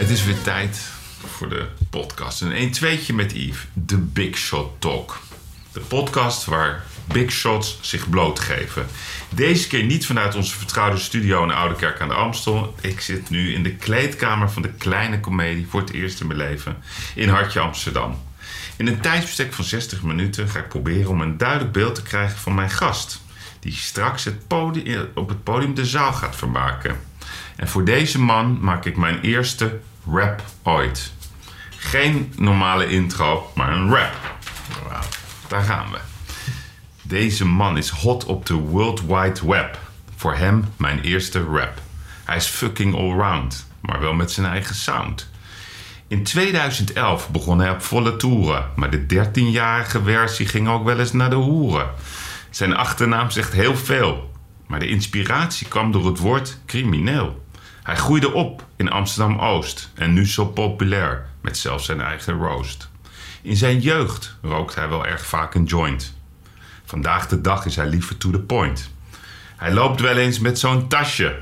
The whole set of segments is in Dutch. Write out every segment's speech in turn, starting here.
Het is weer tijd voor de podcast. Een 1 tweetje met Yves. De Big Shot Talk. De podcast waar big shots zich blootgeven. Deze keer niet vanuit onze vertrouwde studio in de Oude Kerk aan de Amstel. Ik zit nu in de kleedkamer van de kleine komedie voor het eerst in mijn leven in Hartje Amsterdam. In een tijdsbestek van 60 minuten ga ik proberen om een duidelijk beeld te krijgen van mijn gast. Die straks het podium, op het podium de zaal gaat vermaken. En voor deze man maak ik mijn eerste rap ooit. Geen normale intro, maar een rap. Daar gaan we. Deze man is hot op de World Wide Web. Voor hem mijn eerste rap. Hij is fucking allround, maar wel met zijn eigen sound. In 2011 begon hij op volle toeren, maar de 13-jarige versie ging ook wel eens naar de hoeren. Zijn achternaam zegt heel veel, maar de inspiratie kwam door het woord crimineel. Hij groeide op in Amsterdam Oost en nu zo populair met zelfs zijn eigen roast. In zijn jeugd rookt hij wel erg vaak een joint. Vandaag de dag is hij liever to the point. Hij loopt wel eens met zo'n tasje,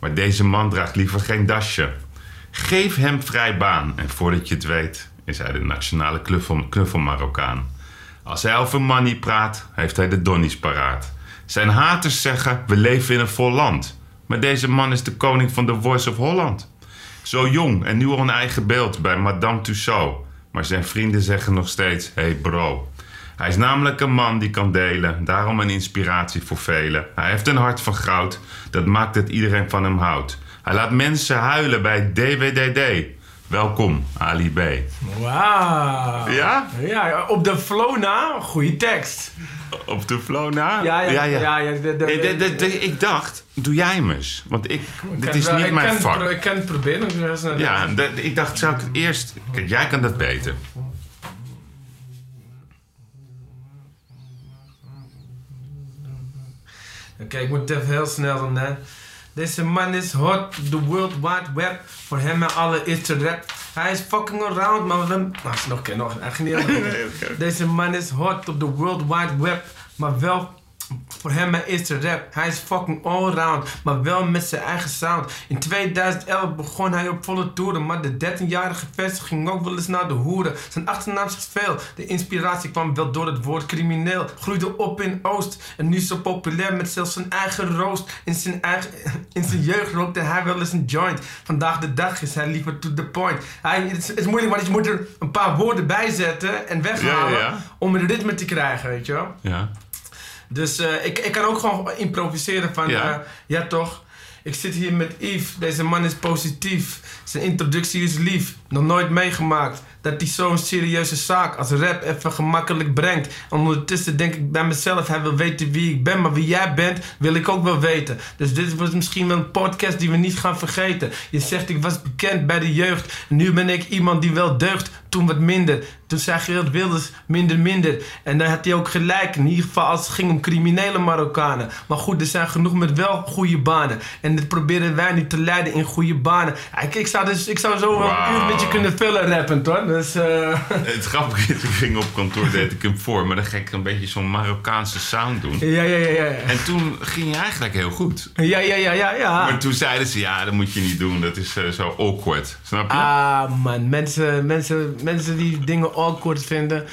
maar deze man draagt liever geen dasje. Geef hem vrij baan en voordat je het weet is hij de nationale knuffel, knuffelmarokkaan. Als hij over money praat, heeft hij de donnies paraat. Zijn haters zeggen, we leven in een vol land. Maar deze man is de koning van The Voice of Holland. Zo jong en nu al een eigen beeld bij Madame Tussauds. Maar zijn vrienden zeggen nog steeds, hey bro. Hij is namelijk een man die kan delen, daarom een inspiratie voor velen. Hij heeft een hart van goud, dat maakt dat iedereen van hem houdt. Hij laat mensen huilen bij DWDD. Welkom, Ali B. Wauw. Ja? Ja, op de flow na, goede tekst. Op de flow na? Ja, ja, ja. ja, de- de- de- ik dacht, doe jij hem eens. Want ik, dit is wel- niet ik mijn kan pro- vak. Ik kan het proberen. Ja, ik dacht, zou ik het eerst... Kijk, jij kan dat beter. Oké, ik moet even heel snel doen, hè. Deze man is hot, the world wide web. Voor hem en alle is te rap. Hij is fucking around, maar we... Nou, is nog een keer, nog echt niet. Deze man is hot op de world wide web. Maar wel voor hem is te rap. Hij is fucking allround, maar wel met zijn eigen sound. In 2011 begon hij op volle toeren, maar de 13-jarige versie ging ook wel eens naar de hoeren. Zijn achternaam zegt veel, de inspiratie kwam wel door het woord crimineel. Groeide op in Oost en nu zo populair met zelfs zijn eigen roost. In zijn, eigen, in zijn jeugd rookte hij wel eens een joint. Vandaag de dag is hij liever to the point. Hij, het, is, het is moeilijk, want je moet er een paar woorden bij zetten en weghalen Ja, ja, ja. om een ritme te krijgen, weet je wel. Ja. Dus eh, ik, ik kan ook gewoon improviseren van... Ja. Ja. ja, toch? Ik zit hier met Yves. Deze man is positief. Zijn introductie is lief. Nog nooit meegemaakt. Dat hij zo'n serieuze zaak als rap even gemakkelijk brengt. Ondertussen denk ik bij mezelf... Hij wil weten wie ik ben. Maar wie jij bent, wil ik ook wel weten. Dus dit was misschien wel een podcast die we niet gaan vergeten. Je zegt ik was bekend bij de jeugd. Nu ben ik iemand die wel deugt. Toen wat minder. Toen zei Gerard Wilders minder minder. En dan had hij ook gelijk. In ieder geval als het ging om criminele Marokkanen. Maar goed, er zijn genoeg met wel goede banen. En dit proberen wij nu te leiden in goede banen. Ik, ik, zou, dus, ik zou zo wel een uur met je kunnen vullen rappen, toch? Dus, eh, Het grappige is, ik ging op kantoor, deed ik hem voor. Maar dan ging ik een beetje zo'n Marokkaanse sound doen. ja, ja, ja, ja. En toen ging je eigenlijk heel goed. Ja, ja, ja, ja, ja. Maar toen zeiden ze, ja, dat moet je niet doen. Dat is eh, zo awkward. Snap je? Ah, man. Mensen, mensen, mensen die dingen awkward vinden...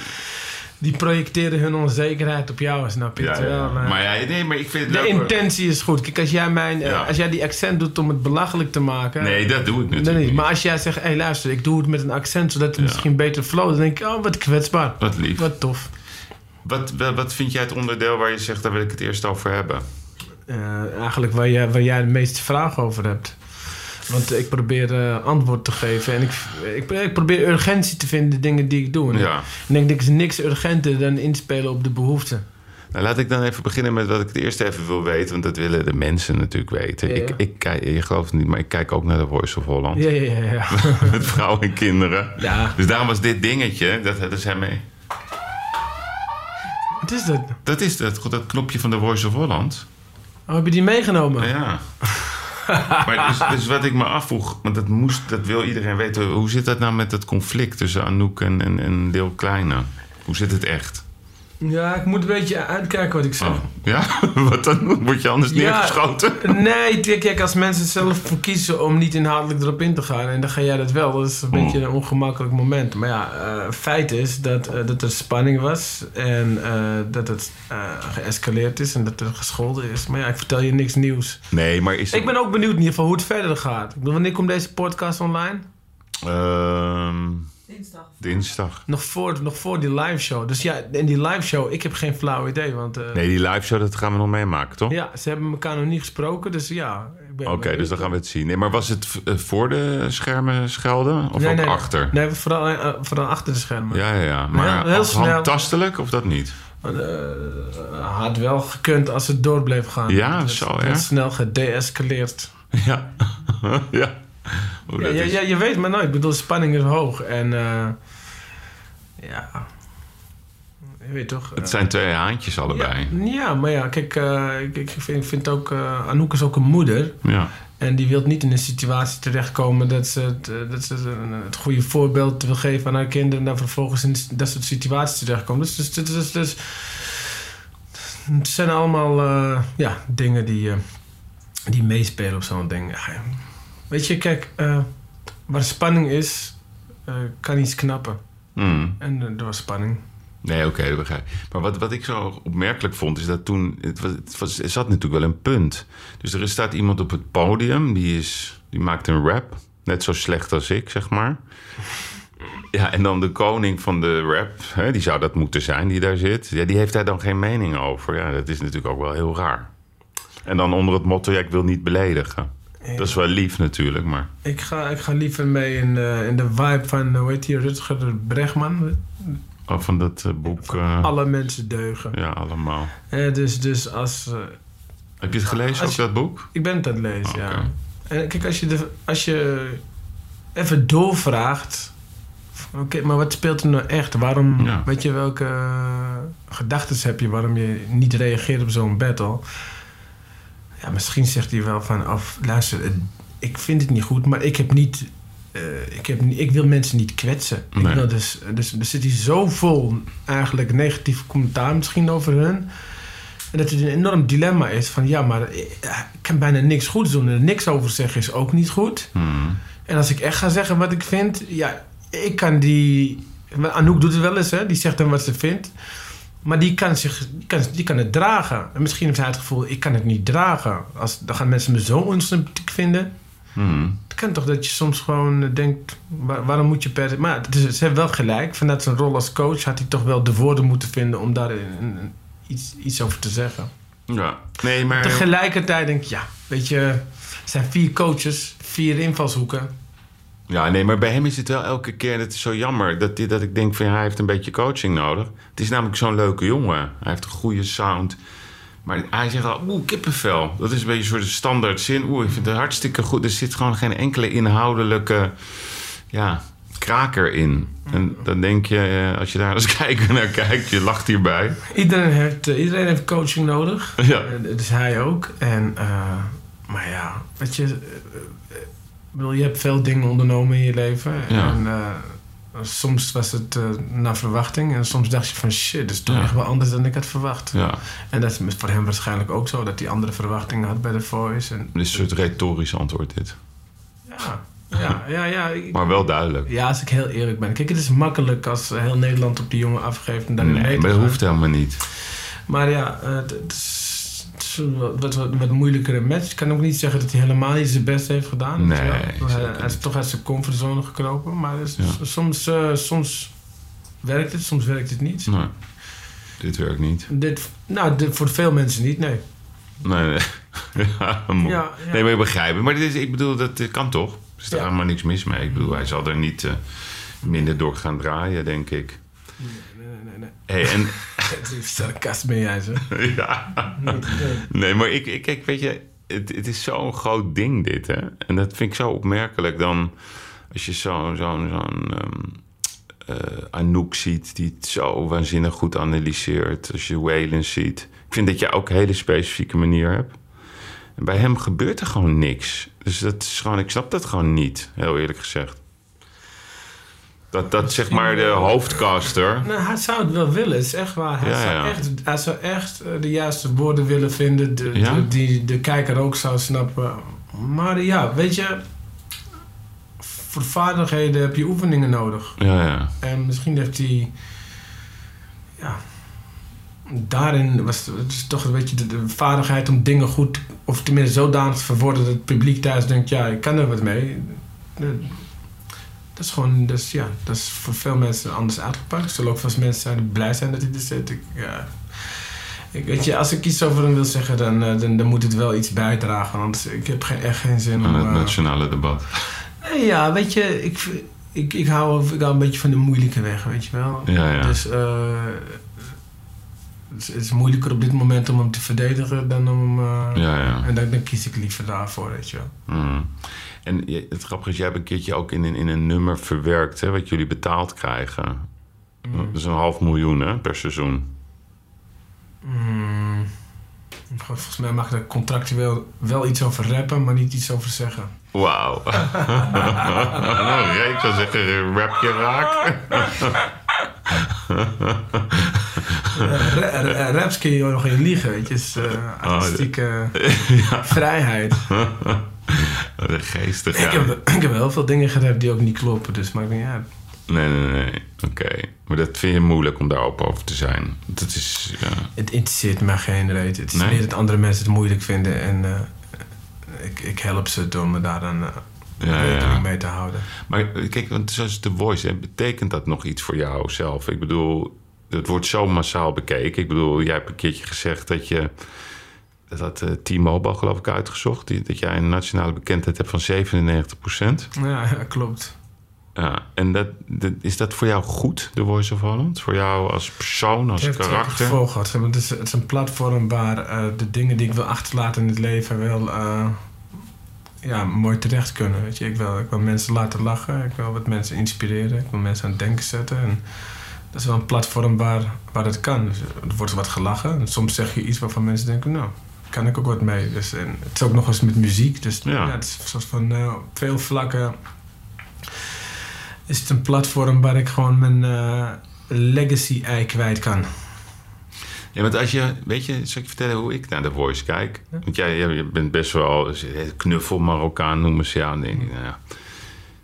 Die projecteren hun onzekerheid op jou, snap je? ja, eh, Maar ja, nee, maar ik vind het De leuk, intentie is goed. Kijk, als jij, mijn, eh, als jij die accent doet om het belachelijk te maken. Nee, dat doe ik natuurlijk nee, niet. maar als jij zegt, hé hey, luister, ik doe het met een accent zodat het misschien beter flow, dan denk ik, oh wat kwetsbaar. Wat lief. Wat tof. Wat, wat, wat vind jij het onderdeel waar je zegt, daar wil ik het eerst over hebben? Eh, eigenlijk waar jij, waar jij de meeste vragen over hebt. Want ik probeer eh, antwoord te geven en ik, ik, ik probeer urgentie te vinden in de dingen die ik doe. En Ja. ik denk, er is niks urgenter dan inspelen op de behoeften. Nou, laat ik dan even beginnen met wat ik het eerst even wil weten. Want dat willen de mensen natuurlijk weten. Ja, ja. Ik, ik kijk, je gelooft het niet, maar ik kijk ook naar de Voice of Holland. Ja, ja, ja. ja. Met vrouwen en kinderen. ja. Dus daarom was dit dingetje, dat hadden zij mee. Wat is dat? Dat is dat, dat knopje van de Voice of Holland. Oh, heb je die meegenomen? Ja. maar dus, wat ik me afvroeg, want dat, moest, dat wil iedereen weten. Hoe zit dat nou met dat conflict tussen Anouk en, en, en Deel Kleine? Hoe zit het echt? Ja, ik moet een beetje uitkijken wat ik zeg. Oh, ja? Wat dan? Word je anders Ja. neergeschoten? Nee, kijk, als mensen zelf voor kiezen om niet inhoudelijk erop in te gaan... en dan ga jij dat wel, dat is een beetje een ongemakkelijk moment. Maar ja, eh, feit is dat, eh, dat er spanning was... en eh, dat het geëscaleerd is en dat er gescholden is. Maar ja, ik vertel je niks nieuws. Nee, maar is Ik ben ook benieuwd in ieder geval hoe het verder gaat. Ik bedoel, wanneer komt deze podcast online? Ehm, Dinsdag. dinsdag. Nog voor, nog voor die live show. Dus ja, in die live show, ik heb geen flauw idee. Want eh, Nee, die live show, dat gaan we nog meemaken, toch? ja, ze hebben elkaar nog niet gesproken. Dus ja, ik ben Oké, dus dan gaan we het zien. Nee, maar was het eh, voor de schermen schelden? Of Nee, ook nee. achter? Nee, vooral, eh, vooral achter de schermen. Ja, ja, ja. Maar Heel- heel snel. handtastelijk of dat niet? Eh, had wel gekund als het door bleef gaan. Ja, Het zo, werd- hè? werd snel gedeescaleerd. Ja. ja. Hoe Ja, dat ja, is. ja, je weet maar nooit. Ik bedoel, de spanning is hoog. En eh, ja, je weet toch. Het eh, zijn twee haantjes allebei. Ja, ja, maar ja, kijk, eh, ik, ik vind, ik vind ook... Anouk is ook een moeder. Ja. En die wil niet in een situatie terechtkomen dat ze, het, dat ze het goede voorbeeld wil geven aan haar kinderen. En dan vervolgens in dat soort situaties terechtkomen. Dus, dus, dus, dus, dus het zijn allemaal ja, dingen die, die meespelen op zo'n ding. Ja, weet je, kijk, eh, waar spanning is, eh, kan iets knappen. Hmm. En eh, er was spanning. Nee, oké, dat begrijp ik. Maar wat, wat ik zo opmerkelijk vond, is dat toen... Het, was, het was, er zat natuurlijk wel een punt. Dus er staat iemand op het podium, die, is, die maakt een rap. Net zo slecht als ik, zeg maar. Ja, en dan de koning van de rap, hè, die zou dat moeten zijn, die daar zit. Ja, die heeft daar dan geen mening over. Ja, dat is natuurlijk ook wel heel raar. En dan onder het motto, ja, ik wil niet beledigen. Dat is wel lief natuurlijk, maar... Ik ga, ik ga liever mee in, eh, in de vibe van, eh, hoe heet die, Rutger Bregman. Oh, van dat eh, boek... Alle mensen deugen. Ja, allemaal. Eh, dus, dus als... Heb je het gelezen, ook je- dat boek? ik ben het aan het lezen, ja. En kijk, als je, de, als je even doorvraagt... Oké, maar wat speelt er nou echt? Waarom, Ja. weet je, welke gedachten heb je... waarom je niet reageert op zo'n battle? Ja, misschien zegt hij wel van... Of, luister, ik vind het niet goed, maar ik heb niet... eh, ik, heb, ik wil mensen niet kwetsen. Ik wil dus, dus er zit hier zo vol eigenlijk negatief commentaar misschien over hun. En dat het een enorm dilemma is van ja, maar eh, ik kan bijna niks goeds doen. En er niks over zeggen is ook niet goed. Hmm. En als ik echt ga zeggen wat ik vind, ja, ik kan die. Anouk doet het wel eens, hè? Die zegt dan wat ze vindt. Maar die kan, zich, die, kan, die kan het dragen. En misschien heeft hij het gevoel, ik kan het niet dragen. Als, dan gaan mensen me zo onsympathiek vinden. Hmm. Het kan toch dat je soms gewoon eh, denkt, waar- waarom moet je per se... Maar het is, ze hebben wel gelijk. Vanuit zijn rol als coach had hij toch wel de woorden moeten vinden... om daar iets, iets over te zeggen. Ja. Nee, maar... Tegelijkertijd denk ik, ja, weet je... Er zijn vier coaches, vier invalshoeken. Ja, nee, maar bij hem is het wel elke keer... Dat is zo jammer dat, die- dat ik denk van... ja, hij heeft een beetje coaching nodig. Het is namelijk zo'n leuke jongen. Hij heeft een goede sound. Maar hij zegt al, oeh, kippenvel. Dat is een beetje een soort standaard zin. Oeh, ik vind het hartstikke goed. Er zit gewoon geen enkele inhoudelijke... Ja, kraker in. En dan denk je, eh, als je daar eens kijken naar kijkt... je lacht hierbij. Iedereen heeft, eh, iedereen heeft coaching nodig. Ja. Eh, dus hij ook. En, maar ja, weet je... bedoel, je hebt veel dingen ondernomen in je leven. Ja. En eh, soms was het eh, naar verwachting. En soms dacht je van shit, dat is toch Ja. echt wel anders dan ik had verwacht. Ja, En dat is voor hem waarschijnlijk ook zo. Dat hij andere verwachtingen had bij The Voice. En, dit is een soort retorisch antwoord dit. ja, ja, ja, ja. ik- Maar wel duidelijk. ja, als ik heel eerlijk ben. Kijk, het is makkelijk als heel Nederland op die jongen afgeeft. En dan Nee, maar dat hoeft helemaal niet. Maar ja, eh, het is, wat, wat, moeilijkere match. Ik kan ook niet zeggen dat hij helemaal niet zijn best heeft gedaan. Nee, hij, hij is toch uit zijn comfortzone gekropen. Maar Ja. soms, eh, soms werkt het, soms werkt het niet. Nee, dit werkt niet. Dit, nou, dit, voor veel mensen niet, nee. Nee, nee. ja. Ja, nee, maar je begrijpt het. Maar dit is, ik bedoel, dat eh, kan toch? Er is er Ja. helemaal niks mis mee. Ik bedoel, hij zal er niet eh, minder door gaan draaien, denk ik. Nee. Hey, en, Het is sarcasme, jij zo. ja. Nee, maar ik, ik kijk, weet je, het, het is zo'n groot ding dit, hè. En dat vind ik zo opmerkelijk dan... als je zo'n zo'n ehm, eh, Anouk ziet... die het zo waanzinnig goed analyseert. Als je Waylon ziet. Ik vind dat je ook een hele specifieke manier hebt. En bij hem gebeurt er gewoon niks. Dus dat is gewoon, ik snap dat gewoon niet, heel eerlijk gezegd. Dat, dat zeg maar de hoofdcaster. Nou, hij zou het wel willen, is echt waar. Hij, Ja, zou, ja. Echt, hij zou echt eh, de juiste woorden willen vinden, de, Ja? de- die de kijker ook zou snappen. Maar ja, weet je, voor vaardigheden heb je oefeningen nodig. Ja, ja. En misschien heeft hij. Ja. Daarin was het, toch een beetje de, de vaardigheid om dingen goed. of tenminste zodanig te verwoorden dat het publiek thuis denkt: ja, ik kan er wat mee. De- Dat is gewoon. Dat is, ja, dat is voor veel mensen anders uitgepakt. Er zullen ook vast mensen zijn die blij zijn dat hij er zit. Ik, ja. ik, weet je, als ik iets over hem wil zeggen, dan, eh, dan, dan moet het wel iets bijdragen. Want ik heb geen, echt geen zin Aan om. het eh, nationale debat. Nee, ja, weet je, ik, ik, ik, hou, ik hou een beetje van de moeilijke weg, weet je wel. Ja, ja. Dus eh, het, is, moeilijker op dit moment om hem te verdedigen dan om... eh, Ja, ja. En dan, dan kies ik liever daarvoor, weet je wel. Mm. En het grappige is, jij hebt een keertje ook in een, in een nummer verwerkt, hè, wat jullie betaald krijgen. Dat is een half miljoen hè, per seizoen. Mm. Volgens mij mag ik er contractueel wel iets over rappen, maar niet iets over zeggen. Wauw. nou, ik zou zeggen, rap je raak. Eh, ra- ra- raps kun je nog in liegen, weet je. Is Oh, eh, artistieke ja, vrijheid. de geestig. Ik, Ja. heb, ik heb wel veel dingen gerapt die ook niet kloppen, dus maakt niet uit. Nee, nee, nee. Oké. Maar dat vind je moeilijk om daar open over te zijn. Dat is, ja. Het interesseert mij geen reet. Het is Nee? meer dat andere mensen het moeilijk vinden. En eh, ik, ik help ze door me daar dan eh, Ja, ja. mee te houden. Maar eh, kijk, want zoals The Voice, hè, betekent dat nog iets voor jou zelf? Ik bedoel, het wordt zo massaal bekeken. Ik bedoel, jij hebt een keertje gezegd dat je... Dat had eh, T-Mobile geloof ik uitgezocht. Die, dat jij een nationale bekendheid hebt van 97 Ja, ja, klopt. Ja, en dat, dat, is dat voor jou goed, The Voice of Holland? Voor jou als persoon, als Het heeft karakter? gevolg gehad. Het is, het is een platform waar eh, de dingen die ik wil achterlaten in het leven wel eh, ja, mooi terecht kunnen. Weet je. Ik, wil, ik wil mensen laten lachen. Ik wil wat mensen inspireren. Ik wil mensen aan het denken zetten. En dat is wel een platform waar, waar het kan. Dus er wordt wat gelachen. En soms zeg je iets waarvan mensen denken, nou, kan ik ook wat mee. Dus, en het is ook nog eens met muziek. Dus Ja. ja. het is een soort van eh, op veel vlakken is het een platform waar ik gewoon mijn eh, legacy-ei kwijt kan. Ja, want als je, weet je, zal ik je vertellen hoe ik naar The Voice kijk? Want jij je bent best wel knuffel Marokkaan noemen ze jou. En denk ik, nou ja,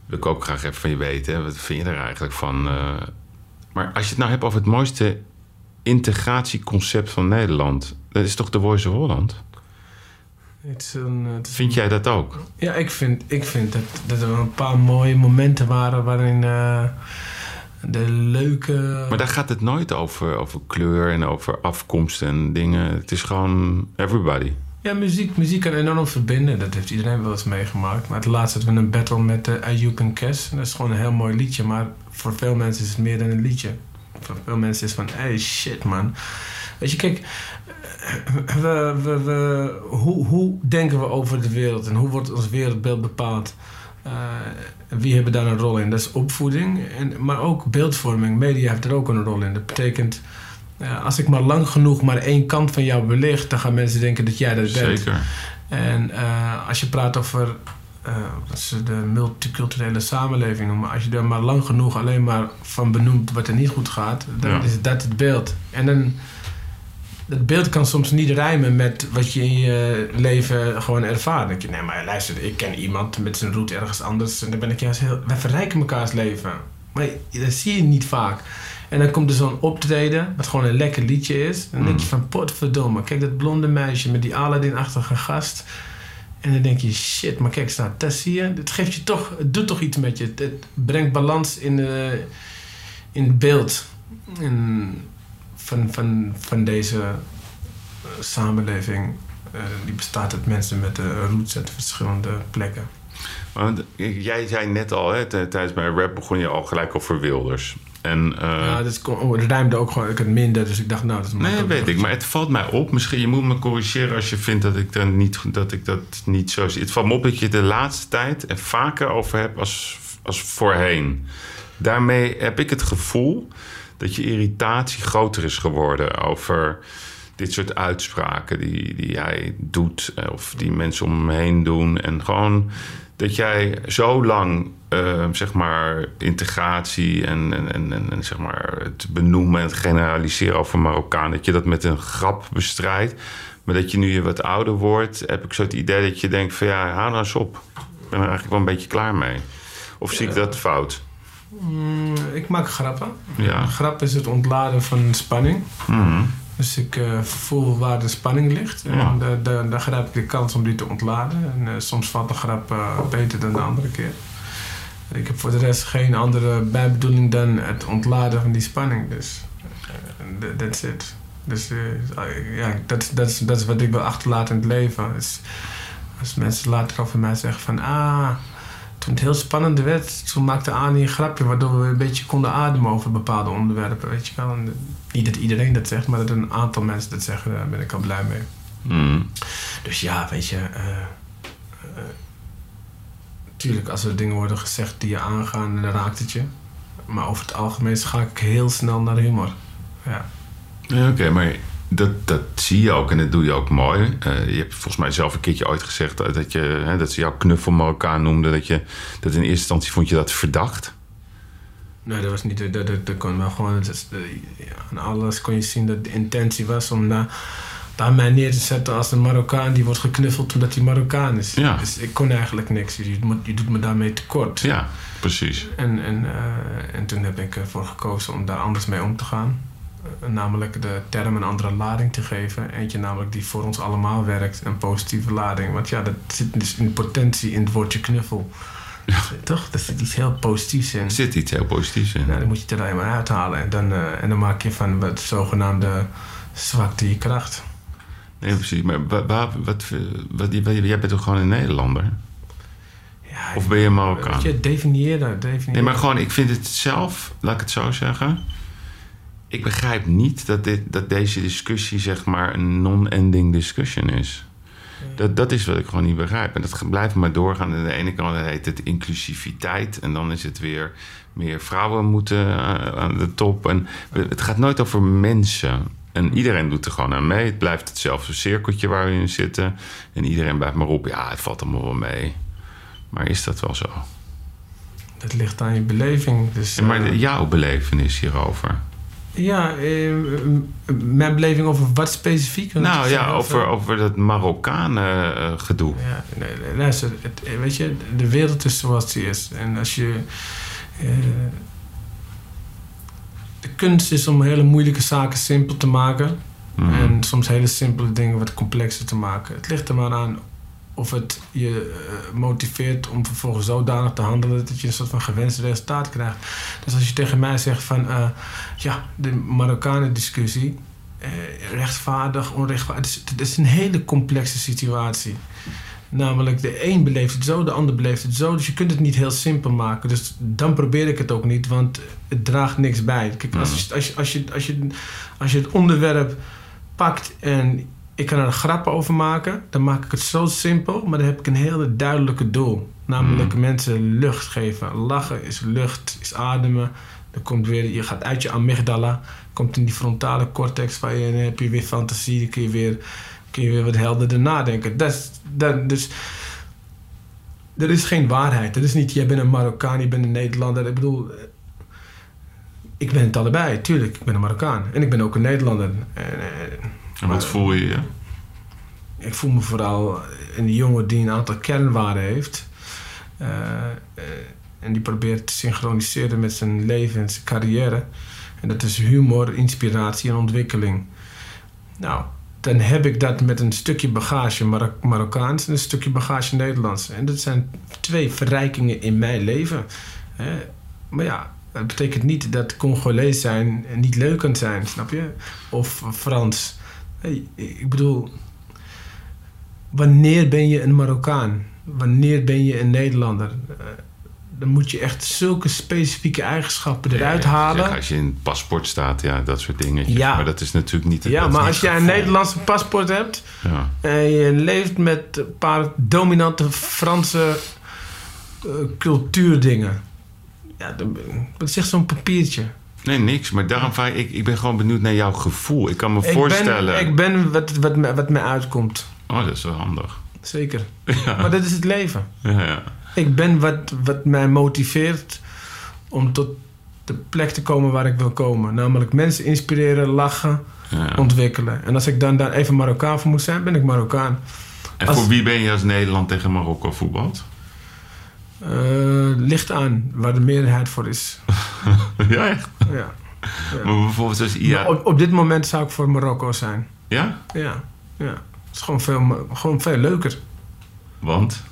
wil ik ook graag even van je weten. hè. Wat vind je er eigenlijk van? eh? Maar als je het nou hebt over het mooiste integratieconcept van Nederland, dat is toch The Voice of Holland? Is een, is Vind jij dat ook? Ja, ik vind, ik vind dat, dat er een paar mooie momenten waren waarin eh, de leuke... Maar daar gaat het nooit over, over kleur en over afkomst en dingen. Het is gewoon everybody. Ja, muziek, muziek kan enorm verbinden. Dat heeft iedereen wel eens meegemaakt. Maar het laatst hadden we een battle met uh, Ayoub en Kes. Dat is gewoon een heel mooi liedje. Maar voor veel mensen is het meer dan een liedje. Voor veel mensen is van, hey shit man. Weet je, kijk, we, we, we, hoe, hoe denken we over de wereld en hoe wordt ons wereldbeeld bepaald? Uh, wie hebben daar een rol in? Dat is opvoeding, en, maar ook beeldvorming. Media heeft er ook een rol in. Dat betekent, uh, als ik maar lang genoeg maar één kant van jou belicht, dan gaan mensen denken dat jij dat bent. Zeker. En uh, als je praat over ze de multiculturele samenleving noemen, als je er maar lang genoeg alleen maar van benoemt wat er niet goed gaat, dan ja. is dat het beeld. En dan dat beeld kan soms niet rijmen met wat je in je leven gewoon ervaart. Dat je, nee, maar luister, ik ken iemand met zijn route ergens anders. En dan ben ik juist heel... Wij verrijken mekaars leven. Maar dat zie je niet vaak. En dan komt er zo'n optreden, wat gewoon een lekker liedje is. Dan denk je van, potverdomme, kijk dat blonde meisje met die Aladdin-achtige gast. En dan denk je, shit, maar kijk, staat, dat zie je. Het geeft je toch, het doet toch iets met je. Het, het brengt balans in, uh, in het beeld. In, van, van, van deze uh, samenleving. Uh, die bestaat uit mensen met uh, roots uit verschillende plekken. Want jij zei net al, hè, tijdens mijn rap begon je al gelijk over Wilders. En, ja, dat het ruimde ook gewoon, ik had minder, dus ik dacht, nou, dat is Nee, weet ik, maar het valt mij op. Misschien, je moet me corrigeren als je vindt dat ik, dan niet, dat, ik dat niet zo zie. Het valt me op dat je de laatste tijd er vaker over hebt als, als voorheen. Daarmee heb ik het gevoel dat je irritatie groter is geworden over dit soort uitspraken die, die jij doet of die mensen om hem heen doen. En gewoon dat jij zo lang, eh, zeg maar, integratie en, en, en, en, zeg maar het benoemen en het generaliseren over Marokkaan, dat je dat met een grap bestrijdt. Maar dat je nu je wat ouder wordt, heb ik zo het idee dat je denkt van ja, hou nou eens op. Ik ben er eigenlijk wel een beetje klaar mee. Of zie ik dat fout? Mm, ik maak grappen. Ja. Een grap is het ontladen van spanning. Mhm. Dus ik eh, voel waar de spanning ligt. En Ja. da- dan grijp ik de kans om die te ontladen. En eh, soms valt de grap eh, beter dan de andere keer. Ik heb voor de rest geen andere bijbedoeling dan het ontladen van die spanning. Dus th- that's it. Dus eh, ja, dat, dat, is, dat is wat ik wil achterlaten in het leven. Dus als mensen later over mij zeggen van... Ah, toen het heel spannend werd, toen maakte Ani een grapje... waardoor we een beetje konden ademen over bepaalde onderwerpen. Weet je wel. En, eh, niet dat iedereen dat zegt, maar dat een aantal mensen dat zeggen... daar ben ik al blij mee. Mhm. Dus ja, weet je... tuurlijk, als er dingen worden gezegd die je aangaan, dan raakt het je. Maar over het algemeen ga ik heel snel naar humor. Ja. Ja, Oké, maar dat, dat zie je ook en dat doe je ook mooi. Eh, je hebt volgens mij zelf een keertje ooit gezegd dat, je, hè, dat ze jou knuffel Marokkaan noemden. Dat, je, dat in eerste instantie vond je dat verdacht. Nee, dat was niet... Dat, dat, dat kon wel gewoon... Dat ja, aan alles kon je zien dat de intentie was om na, daar mij neer te zetten als een Marokkaan... die wordt geknuffeld omdat hij Marokkaan is. Ja. Dus ik kon eigenlijk niks. Je, doet me daarmee tekort. Ja, precies. En, en, eh, en toen heb ik ervoor gekozen om daar anders mee om te gaan. Eh, namelijk de term een andere lading te geven. Eentje namelijk die voor ons allemaal werkt. Een positieve lading. Want ja, dat zit dus in potentie in het woordje knuffel. Toch? Daar zit iets heel positiefs in. Er zit iets heel positiefs in. Nou, dan moet je het er alleen maar uithalen. En dan, eh, en dan maak je van het zogenaamde zwakte je kracht. Nee, precies. Maar wa- wa- wat, wat, wat, jij bent toch gewoon een Nederlander? Ja, Of ben je Marokkaan? Je, definieer dat. Definieer Nee, maar gewoon, ik vind het zelf, laat ik het zo zeggen. Ik begrijp niet dat, dit, dat deze discussie, zeg maar, een non-ending discussion is. Dat, dat is wat ik gewoon niet begrijp. En dat blijft maar doorgaan. Aan de ene kant heet het inclusiviteit. En dan is het weer meer vrouwen moeten eh, aan de top. En het gaat nooit over mensen. En iedereen doet er gewoon aan mee. Het blijft hetzelfde cirkeltje waar we in zitten. En iedereen blijft maar op. Ja, het valt allemaal wel mee. Maar is dat wel zo? Dat ligt aan je beleving. Dus, maar eh, de- jouw belevenis hierover? Ja, eh, mijn beleving over wat specifiek? Nou ja, over, veel. over dat Marokkanen eh, gedoe. Ja, nee, luister, het, eh, weet je, de wereld is zoals die is. En als je... eh, de kunst is om hele moeilijke zaken simpel te maken. Mhm. En soms hele simpele dingen wat complexer te maken. Het ligt er maar aan of het je eh, motiveert om vervolgens zodanig te handelen dat je een soort van gewenst resultaat krijgt. Dus als je tegen mij zegt van eh, ja, de Marokkanen discussie, eh, rechtvaardig, onrechtvaardig, het is, het is een hele complexe situatie. Namelijk, de een beleeft het zo, de ander beleeft het zo. Dus je kunt het niet heel simpel maken. Dus dan probeer ik het ook niet, want het draagt niks bij. Kijk, als je, als je, als je, als je, als je het onderwerp pakt en ik kan er grappen over maken, dan maak ik het zo simpel, maar dan heb ik een hele duidelijke doel. Namelijk Mm. mensen lucht geven. Lachen is lucht, is ademen. Dan komt weer, je gaat uit je amygdala, komt in die frontale cortex, waar je, dan heb je weer fantasie, dan kun je weer, kun je weer wat helderder nadenken. Dat, is- dat, dus er is geen waarheid. Er is niet, jij bent een Marokkaan, je bent een Nederlander. Ik bedoel, ik ben het allebei, tuurlijk. Ik ben een Marokkaan. En ik ben ook een Nederlander. En, eh, En wat voel je je? ik voel me vooral een jongen die een aantal kernwaarden heeft. Eh, eh, en die probeert te synchroniseren met zijn leven en zijn carrière. En dat is humor, inspiratie en ontwikkeling. Nou, dan heb ik dat met een stukje bagage Marok- Marokkaans en een stukje bagage Nederlands. En dat zijn twee verrijkingen in mijn leven. Maar ja, dat betekent niet dat Congolees zijn niet leuk kan zijn, snap je? Of Frans. Hey, ik bedoel, wanneer ben je een Marokkaan? Wanneer ben je een Nederlander? Dan moet je echt zulke specifieke eigenschappen eruit Ja, halen. zeg, als je in het paspoort staat, ja, dat soort dingetjes. Ja. Maar dat is natuurlijk niet... ja, dat is maar als jij een. Nederlandse paspoort hebt Ja. en je leeft met een paar dominante Franse eh, cultuurdingen. Ja, dan, wat zegt zo'n papiertje? Nee, niks. Maar daarom vraag ik, ik ben gewoon benieuwd naar jouw gevoel. Ik kan me Ik voorstellen... ben, ik ben wat, wat, wat mij uitkomt. Oh, dat is wel handig. Zeker. Ja. Maar dat is het leven. Ja, ja. Ik ben wat, wat mij motiveert om tot de plek te komen waar ik wil komen. Namelijk mensen inspireren, lachen, Ja. ontwikkelen. En als ik dan daar even Marokkaan voor moet zijn, ben ik Marokkaan. En als- voor wie ben je als Nederland tegen Marokko voetbalt? Eh, ligt aan waar de meerderheid voor is. ja, echt. Ja. Maar bijvoorbeeld als IA... Op, op dit moment zou ik voor Marokko zijn. Ja? Ja, ja. Het is gewoon veel, gewoon veel leuker. Want?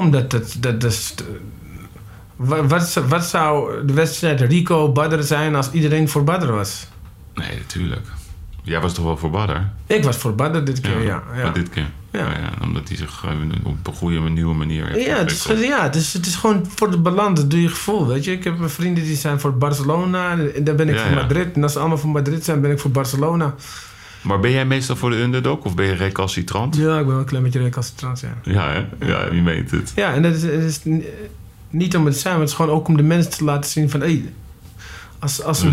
Omdat het... Dat, dat is, wat, wat, zou- de wedstrijd Rico Badr zijn als iedereen voor Badr was? Nee, natuurlijk. Jij was toch wel voor Badr? Ik was voor Badr dit keer, ja. ja. Dit keer? Ja. Ja. ja, omdat hij zich eh, op een goede, nieuwe manier heeft Ja, het is, ja het, is, het is gewoon voor de balans, dat doe je gevoel, weet je. Ik heb mijn vrienden die zijn voor Barcelona, en dan ben ik voor. Madrid. En als ze allemaal voor Madrid zijn, ben ik voor Barcelona. Maar ben jij meestal voor de underdog of ben je recalcitrant? Ja, ik ben wel een klein beetje recalcitrant, ja. Ja, hè? Ja, wie meent het? Ja, en dat is, het is niet om het te zijn, maar het is gewoon ook om de mensen te laten zien van... Hey, als, als, Er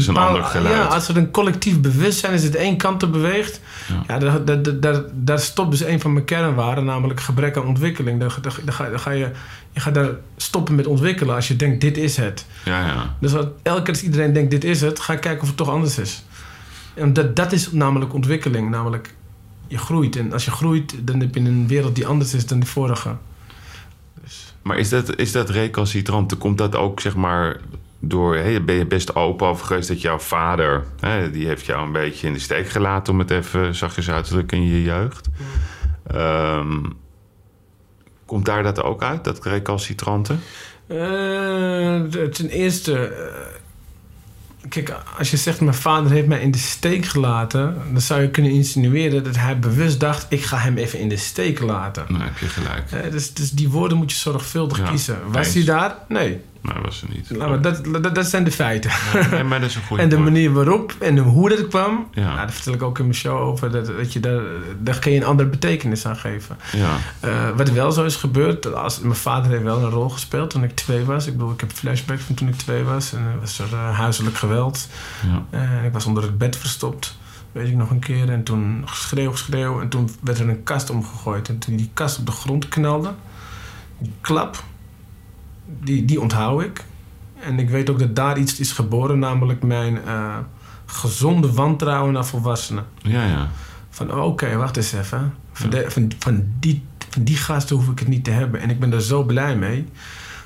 een. Ja, als er een collectief bewustzijn is dat één kant op beweegt... Ja. Ja, daar, daar, daar- daar, daar stopt dus een van mijn kernwaarden, namelijk gebrek aan ontwikkeling. Dan ga, ga je, je gaat daar stoppen met ontwikkelen als je denkt dit is het. Ja, ja. Dus als, elke keer als iedereen denkt dit is het, ga ik kijken of het toch anders is. En dat, dat is namelijk ontwikkeling, namelijk je groeit. En als je groeit, dan heb je een wereld die anders is dan de vorige. Maar is dat, is dat recalcitrant? Komt dat ook, zeg maar, door... Ben je best open over geweest dat jouw vader... Hè, die heeft jou een beetje in de steek gelaten... om het even zachtjes uit te drukken in je jeugd. Ehm, komt daar dat ook uit, dat recalcitrante? Eh, de- ten eerste, eh, kijk, als je zegt mijn vader heeft mij in de steek gelaten, dan zou je kunnen insinueren dat hij bewust dacht: ik ga hem even in de steek laten. Nou, heb je gelijk. Eh, dus, dus die woorden moet je zorgvuldig Ja, kiezen. Was eens. hij daar? Nee. Maar was er niet. Maar, dat, dat, dat zijn de feiten. Maar dat is een goede En de point. manier waarop en hoe dat kwam, Ja. ja. daar vertel ik ook in mijn show over. Dat, dat je daar, daar kun je een andere betekenis aan geven. Ja, Eh, wat wel zo is gebeurd, als, mijn vader heeft wel een rol gespeeld toen ik twee was. Ik bedoel, ik heb flashbacks van toen ik twee was. En er was er eh, huiselijk geweld. ja. En ik was onder het bed verstopt, weet ik nog een keer. En toen geschreeuw, geschreeuw. En toen werd er een kast omgegooid. En toen die kast op de grond knalde, die klap, die, die onthoud ik. En ik weet ook dat daar iets is geboren, namelijk mijn eh, gezonde wantrouwen naar volwassenen. Ja, ja. Van oh, oké, wacht eens even. Van, de- van, van, die, van die gasten hoef ik het niet te hebben. En ik ben er zo blij mee.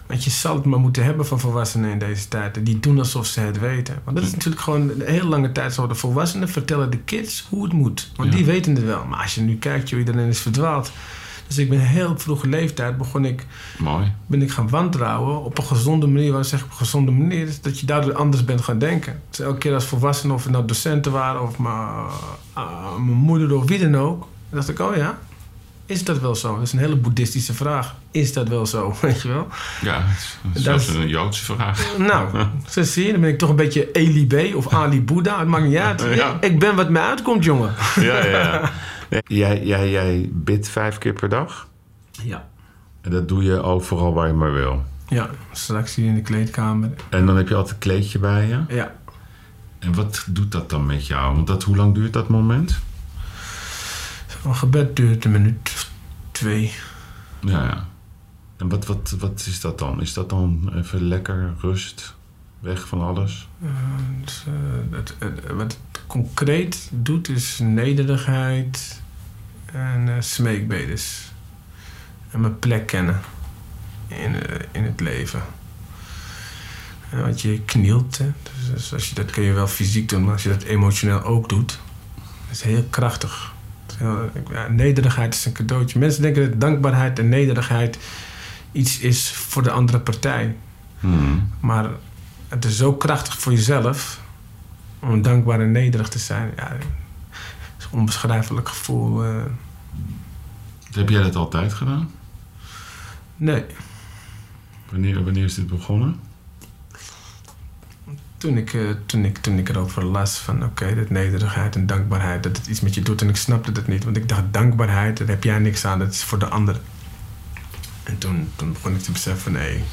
Want je zal het maar moeten hebben van volwassenen in deze tijd. Die doen alsof ze het weten. Want dat is natuurlijk gewoon een hele lange tijd zo. De volwassenen vertellen de kids hoe het moet. Want Ja. die weten het wel. Maar als je nu kijkt, joh, iedereen is verdwaald. Dus ik ben heel op vroege leeftijd begon ik, Mooi. ben ik gaan wantrouwen op een gezonde manier. Waarom zeg ik op een gezonde manier? Is dat je daardoor anders bent gaan denken. Dus elke keer als volwassenen, of het nou docenten waren of mijn, ah, mijn moeder of wie dan ook. Dan dacht ik, oh ja, is dat wel zo? Dat is een hele boeddhistische vraag. Is dat wel zo? Weet je wel? Ja, Dat is- een Joodse vraag. Nou, zo zie je, dan ben ik toch een beetje Eli B of Ali Boeddha. Het maakt niet uit. Ja. Ik ben wat mij uitkomt, jongen. Ja, ja, Jij, jij, jij bidt vijf keer per dag. Ja. En dat doe je overal waar je maar wil. Ja, straks hier in de kleedkamer. En dan heb je altijd een kleedje bij je. Ja. En wat doet dat dan met jou? Want dat, hoe lang duurt dat moment? Een gebed duurt een minuut of twee. Ja, ja. En wat, wat, wat is dat dan? Is dat dan even lekker rust? Weg van alles? Eh, het, het- wat het concreet doet is nederigheid en smeekbedes. En mijn plek kennen in, eh, in het leven. En want je knielt, hè. Dus, dus als je, dat kun je wel fysiek doen, maar als je dat emotioneel ook doet, dat is heel krachtig. Het is heel- ja, nederigheid is een cadeautje. Mensen denken dat dankbaarheid en nederigheid iets is voor de andere partij. Hmm. Maar het is zo krachtig voor jezelf om dankbaar en nederig te zijn. Ja, onbeschrijfelijk gevoel. eh. Heb jij dat altijd gedaan? nee, Wanneer, wanneer is dit begonnen? toen ik, eh, toen ik, toen ik erover las van oké, dat nederigheid en dankbaarheid, dat het iets met je doet. En ik snapte dat niet, want ik dacht dankbaarheid, daar heb jij niks aan, dat is voor de ander. En toen, toen begon ik te beseffen nee,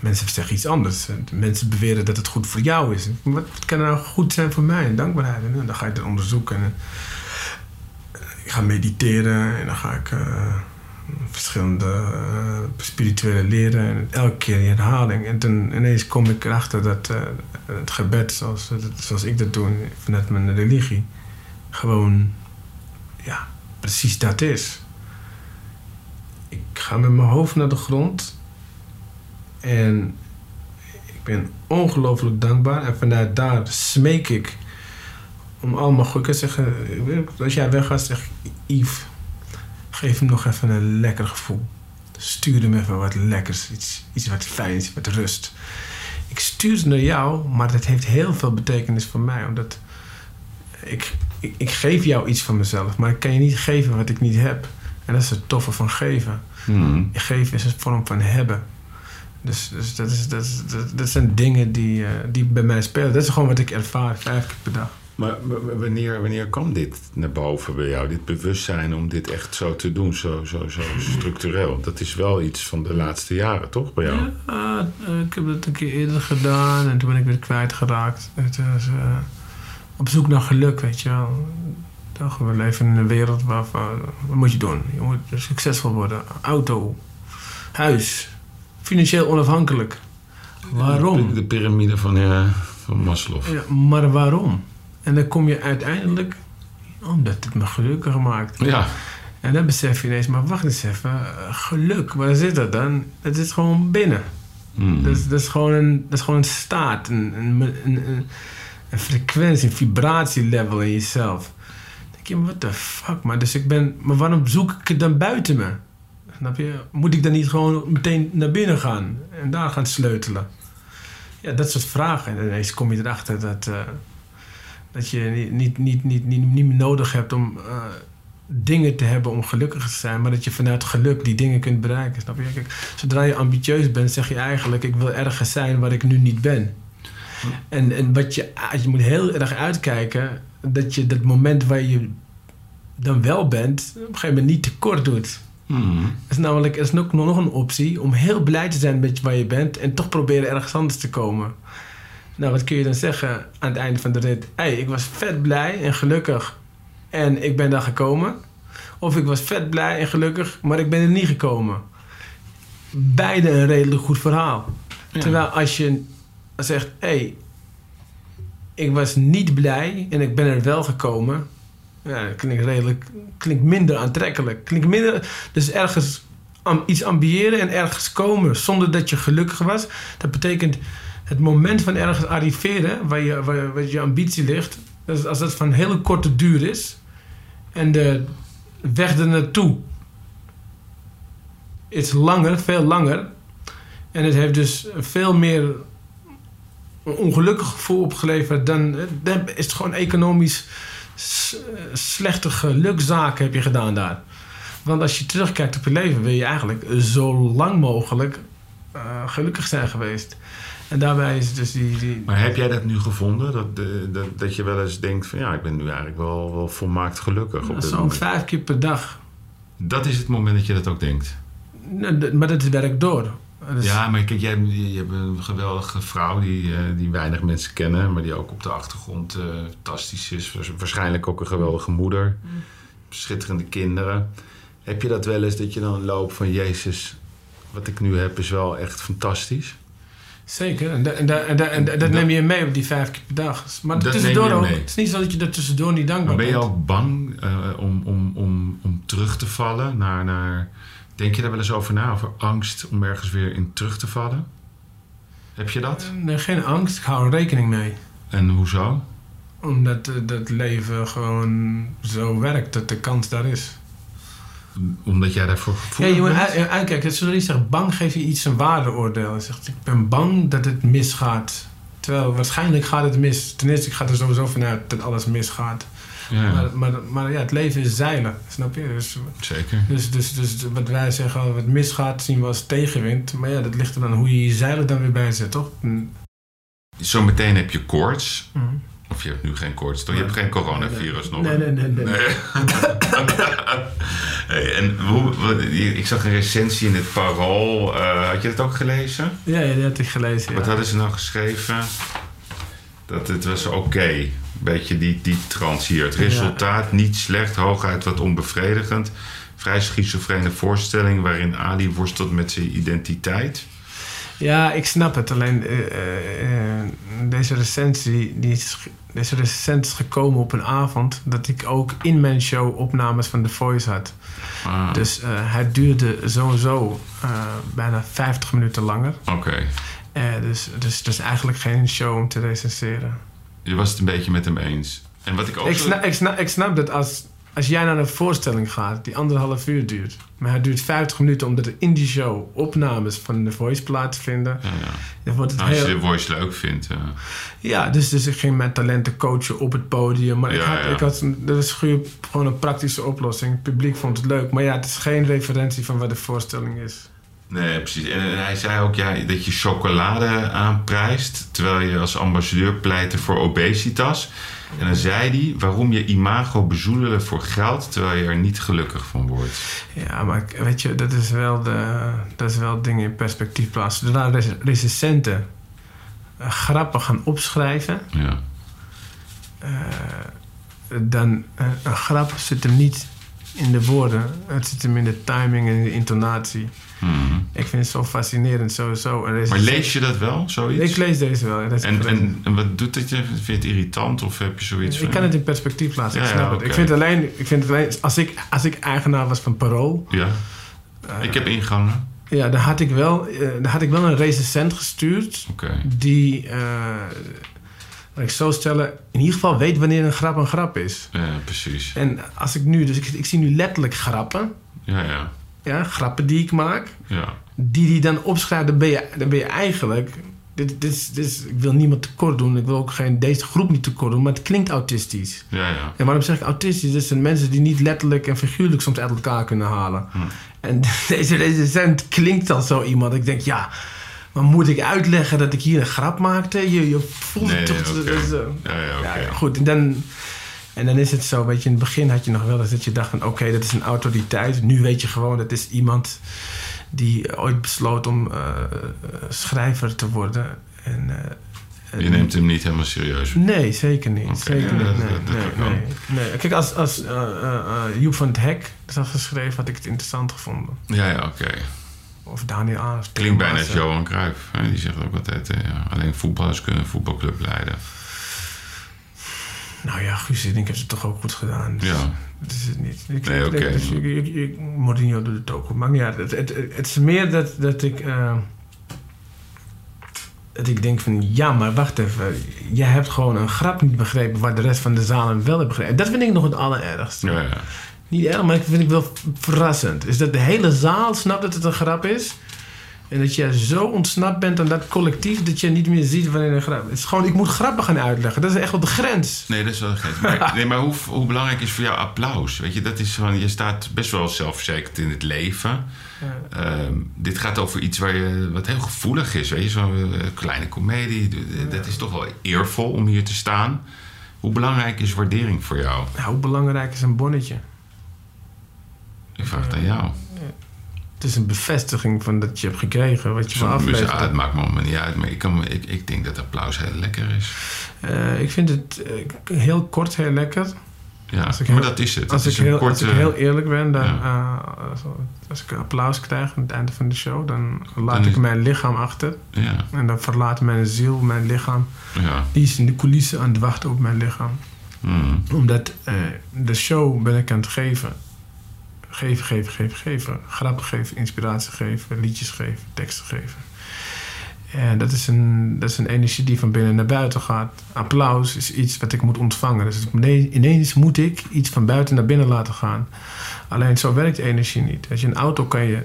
mensen zeggen iets anders. En Mensen beweren dat het goed voor jou is. Wat kan nou goed zijn voor mij? En dankbaarheid. En dan ga je het onderzoeken. En, eh, ik ga mediteren en dan ga ik eh, verschillende eh, spirituele leren. En elke keer die herhaling. En toen ineens kom ik erachter dat het gebed, zoals, zoals ik dat doe vanuit mijn religie, gewoon ja, precies dat is. Ik ga met mijn hoofd naar de grond en ik ben ongelooflijk dankbaar. En vanuit daar smeek ik om allemaal goed te zeggen. Als jij weg gaat, zeg Yves, geef hem nog even een lekker gevoel. Stuur hem even wat lekkers, iets, iets wat fijns, wat rust. Ik stuur ze naar jou, maar dat heeft heel veel betekenis voor mij. Omdat ik, ik, ik geef jou iets van mezelf, maar ik kan je niet geven wat ik niet heb. En dat is het toffe van geven. Hmm. Geven is een vorm van hebben. Dus, dus dat, is, dat, is, dat, dat zijn dingen die, uh, die bij mij spelen. Dat is gewoon wat ik ervaar, vijf keer per dag. Maar wanneer, wanneer kwam dit naar boven bij jou? Dit bewustzijn om dit echt zo te doen, zo, zo, zo structureel. Dat is wel iets van de laatste jaren, toch, bij jou? Ja, uh, ik heb het een keer eerder gedaan en toen ben ik weer kwijtgeraakt. Het was uh, op zoek naar geluk, weet je wel. Toch, we leven in een wereld waarvan... Wat moet je doen? Je moet succesvol worden. Auto, huis, financieel onafhankelijk. Waarom? De, de piramide van, ja, van Maslow. Ja, maar waarom? En dan kom je uiteindelijk omdat het me gelukkiger maakt. Ja. En dan besef je ineens, maar wacht eens even, geluk, waar zit dat dan? Dat is gewoon binnen. Mm. Dat, is, dat, is gewoon een, dat is gewoon een staat, een, een, een, een frequentie, een vibratielevel in jezelf. Dan denk je, what the fuck, maar, dus ik ben, maar waarom zoek ik het dan buiten me? Moet ik dan niet gewoon meteen naar binnen gaan en daar gaan sleutelen? Ja, dat soort vragen. En ineens kom je erachter dat, uh, dat je niet, niet, niet, niet, niet, meer nodig hebt om uh, dingen te hebben om gelukkig te zijn, maar dat je vanuit geluk die dingen kunt bereiken. Snap je? Zodra je ambitieus bent, zeg je eigenlijk: Ik wil ergens zijn waar ik nu niet ben. En, en wat je, je moet heel erg uitkijken dat je dat moment waar je dan wel bent, op een gegeven moment niet tekort doet. Dat is namelijk er is ook nog een optie om heel blij te zijn met waar je bent en toch proberen ergens anders te komen. Nou, wat kun je dan zeggen aan het einde van de rit? Hé, hey, ik was vet blij en gelukkig en ik ben daar gekomen. Of ik was vet blij en gelukkig, maar ik ben er niet gekomen. Beide een redelijk goed verhaal. Ja. Terwijl als je zegt, hé, hey, ik was niet blij en ik ben er wel gekomen. Ja, dat klinkt redelijk, klinkt minder aantrekkelijk. Klinkt minder, dus ergens iets ambiëren en ergens komen zonder dat je gelukkig was. Dat betekent het moment van ergens arriveren, waar je, waar, je ambitie ligt, dus als dat van hele korte duur is en de weg er naartoe is langer, veel langer. En het heeft dus veel meer ongelukkig gevoel opgeleverd dan, dan is het gewoon economisch slechte gelukzaken heb je gedaan daar. Want als je terugkijkt op je leven, wil je eigenlijk zo lang mogelijk uh, gelukkig zijn geweest. En daarbij is dus die, die... Maar heb jij dat nu gevonden? Dat, dat, dat je wel eens denkt van ja, ik ben nu eigenlijk wel, wel volmaakt gelukkig. Zo'n vijf keer per dag. Dat is het moment dat je dat ook denkt? Nee, maar dat werkt door. Dus... Ja, maar kijk, jij je hebt een geweldige vrouw die, uh, die weinig mensen kennen, maar die ook op de achtergrond uh, fantastisch is. Waarschijnlijk ook een geweldige moeder. Mm. Schitterende kinderen. Heb je dat wel eens dat je dan loopt van Jezus, wat ik nu heb is wel echt fantastisch? Zeker, en, da, en, da, en, da, en dat neem je mee op die vijf keer per dag. Maar dat tussendoor ook. Het is niet zo dat je er tussendoor niet dankbaar bent. Ben je ook bang uh, om, om, om, om terug te vallen naar, naar Denk je daar wel eens over na, over angst om ergens weer in terug te vallen? Heb je dat? Nee, geen angst. Ik hou er rekening mee. En hoezo? Omdat uh, dat leven gewoon zo werkt, dat de kans daar is. Omdat jij daarvoor gevoelig ja, je moet uitkijken. Zodra je zegt bang, geef je iets een waardeoordeel. Je zegt, ik ben bang dat het misgaat. Terwijl waarschijnlijk gaat het mis. Ten eerste, ik ga er sowieso vanuit dat alles misgaat. Ja. Maar, maar, maar, ja, het leven is zeilen, snap je? Dus, Zeker. Dus, dus, dus wat wij zeggen, wat misgaat, zien we als tegenwind. Maar ja, dat ligt er dan hoe je je zeilen dan weer bij zet, toch? Zometeen heb je koorts. Mm. Of je hebt nu geen koorts, toch? Je hebt geen coronavirus nog. Nee, nee, nee. nee. nee. hey, en hoe, ik zag een recensie in het Parool. Uh, had je dat ook gelezen? Ja, ja, dat had ik gelezen. Wat ja. hadden ze nou geschreven? Dat het was oké. Okay. Beetje die, die. Het resultaat niet slecht, hooguit wat onbevredigend. vrij schizofrene voorstelling waarin Ali worstelt met zijn identiteit. Ja, ik snap het. Alleen eh, eh, eh, deze recensie, die is, deze recensie is gekomen op een avond dat ik ook in mijn show opnames van The Voice had. Ah, Dus eh, het duurde sowieso eh, bijna 50 minuten langer. Oké. Eh, dus, dus is eigenlijk geen show om te recenseren. Je was het een beetje met hem eens. En wat ik ook Ik zo- snap, ik, snap, ik snap dat als, als jij naar een voorstelling gaat die anderhalf uur duurt, maar het duurt 50 minuten omdat er in die show opnames van The Voice plaatsvinden, Ja, ja. dan wordt het Nou, als heel... je de voice leuk vindt. ja. Ja, dus, dus ik ging mijn talenten coachen op het podium. Maar ik Ja, had, ja. ik had een- dat is gewoon een praktische oplossing. Het publiek vond het leuk. Maar ja, het is geen referentie van wat de voorstelling is. Nee, precies. En, hij zei ook ja, dat je chocolade aanprijst, terwijl je als ambassadeur pleitte voor obesitas. En dan zei hij waarom je imago bezoedelen voor geld, terwijl je er niet gelukkig van wordt. Ja, maar weet je, dat is wel, de, dat is wel dingen in perspectief plaatsen. Zodra rec- recensenten eh, grappen gaan opschrijven, Ja. eh, dan eh, een grap zit hem niet in de woorden. Het zit hem in de timing en de intonatie. Ik vind het zo fascinerend sowieso. Een Maar recensent- lees je dat wel, zoiets? Ik lees deze wel. is en, en, en wat doet dat je? Vind je het irritant of heb je zoiets ik van... kan het in perspectief plaatsen, Ja, ik snap ja, het. Ik vind alleen, ik vind het alleen als, ik, als ik eigenaar was van Parool, Ja, eh, ik heb ingangen. ja, dan, had ik wel, eh, dan had ik wel een recensent gestuurd Oké. die, laat ik zo stellen, in ieder geval weet wanneer een grap een grap is. Ja, precies. En als ik nu, dus ik, ik zie nu letterlijk grappen, Ja, ja. Ja, grappen die ik maak, Ja, die die dan opschrijft, dan ben je, dan ben je eigenlijk. Dit, dit, is, dit is- ik wil niemand tekort doen, ik wil ook geen, deze groep niet tekort doen, maar het klinkt autistisch. ja, ja. En waarom zeg ik autistisch? Dat zijn mensen die niet letterlijk en figuurlijk soms uit elkaar kunnen halen. Hm. En deze recensent klinkt al zo iemand. Ik denk, ja, maar moet ik uitleggen dat ik hier een grap maakte? Je, je voelt Nee, het toch... eh, Ja, ja, ja, ja, goed. En dan, en dan is het zo, weet je, in het begin had je nog wel eens dat je dacht van... oké, dat is een autoriteit. Nu weet je gewoon, dat is iemand die ooit besloot om eh, schrijver te worden. En, eh, Je neemt hem niet helemaal serieus. Nee, zeker niet. Zeker ja, niet. Nee, dat- dat nee, kan. nee, nee. Kijk, als, als eh, Joep van het Hek dat had geschreven, had ik het interessant gevonden. Ja, ja, oké. Of Daniel Aan. of Klinkt bijna als. Johan Cruijff. hè. Die zegt ook altijd, alleen voetballers kunnen een voetbalclub leiden. Nou ja, Guus Hiddink heeft het toch ook goed gedaan. Dus Ja, Dat is het niet. Ik, Nee, ik- oké. dus ik- ik- ik- Mourinho doet het ook goed. Maar ja, het, het, het is meer dat, dat ik... eh, dat ik denk van, ja, maar wacht even. Jij hebt gewoon een grap niet begrepen... waar de rest van de zalen wel heeft begrepen. En dat vind ik nog het allerergste. ja, ja. Niet erg, maar ik vind ik wel verrassend. Is dat de hele zaal snapt dat het een grap is. En dat je zo ontsnapt bent aan dat collectief dat je niet meer ziet wanneer een grap. Het is gewoon, ik moet grappen gaan uitleggen. Dat is echt wel de grens. Nee, dat is wel gek. Maar, nee, maar hoe, hoe belangrijk is voor jou applaus? Weet je, dat is gewoon, je staat best wel zelfverzekerd in het leven. Ja. Ehm, dit gaat over iets waar je, wat heel gevoelig is. Weet je, zo'n eh, kleine komedie. Dat is toch wel eervol om hier te staan. Hoe belangrijk is waardering voor jou? Nou, hoe belangrijk is een bonnetje? Ik vraag het aan jou. Het is een bevestiging van dat je hebt gekregen wat je dus, aflevert. het maakt me allemaal niet uit. Maar ik, kan, ik, ik denk dat applaus heel lekker is. Eh, ik vind het eh, heel kort heel lekker. Ja, Als ik maar heel- dat is het. Als ik, is heel, korte... als ik heel eerlijk ben, dan, Ja. eh, als, ik applaus krijg aan het einde van de show, dan laat Dan is- ik mijn lichaam achter. Ja, En dan verlaat mijn ziel mijn lichaam. ja. Die is in de coulissen aan het wachten op mijn lichaam. Mm. Omdat de show ben ik aan het geven. Geven, geven, geven, geven. Grappen geven, inspiratie geven, liedjes geven, teksten geven. En dat is, een, dat is een energie die van binnen naar buiten gaat. Applaus is iets wat ik moet ontvangen. Dus nee- ineens moet ik iets van buiten naar binnen laten gaan. Alleen zo werkt energie niet. Als je een auto kan je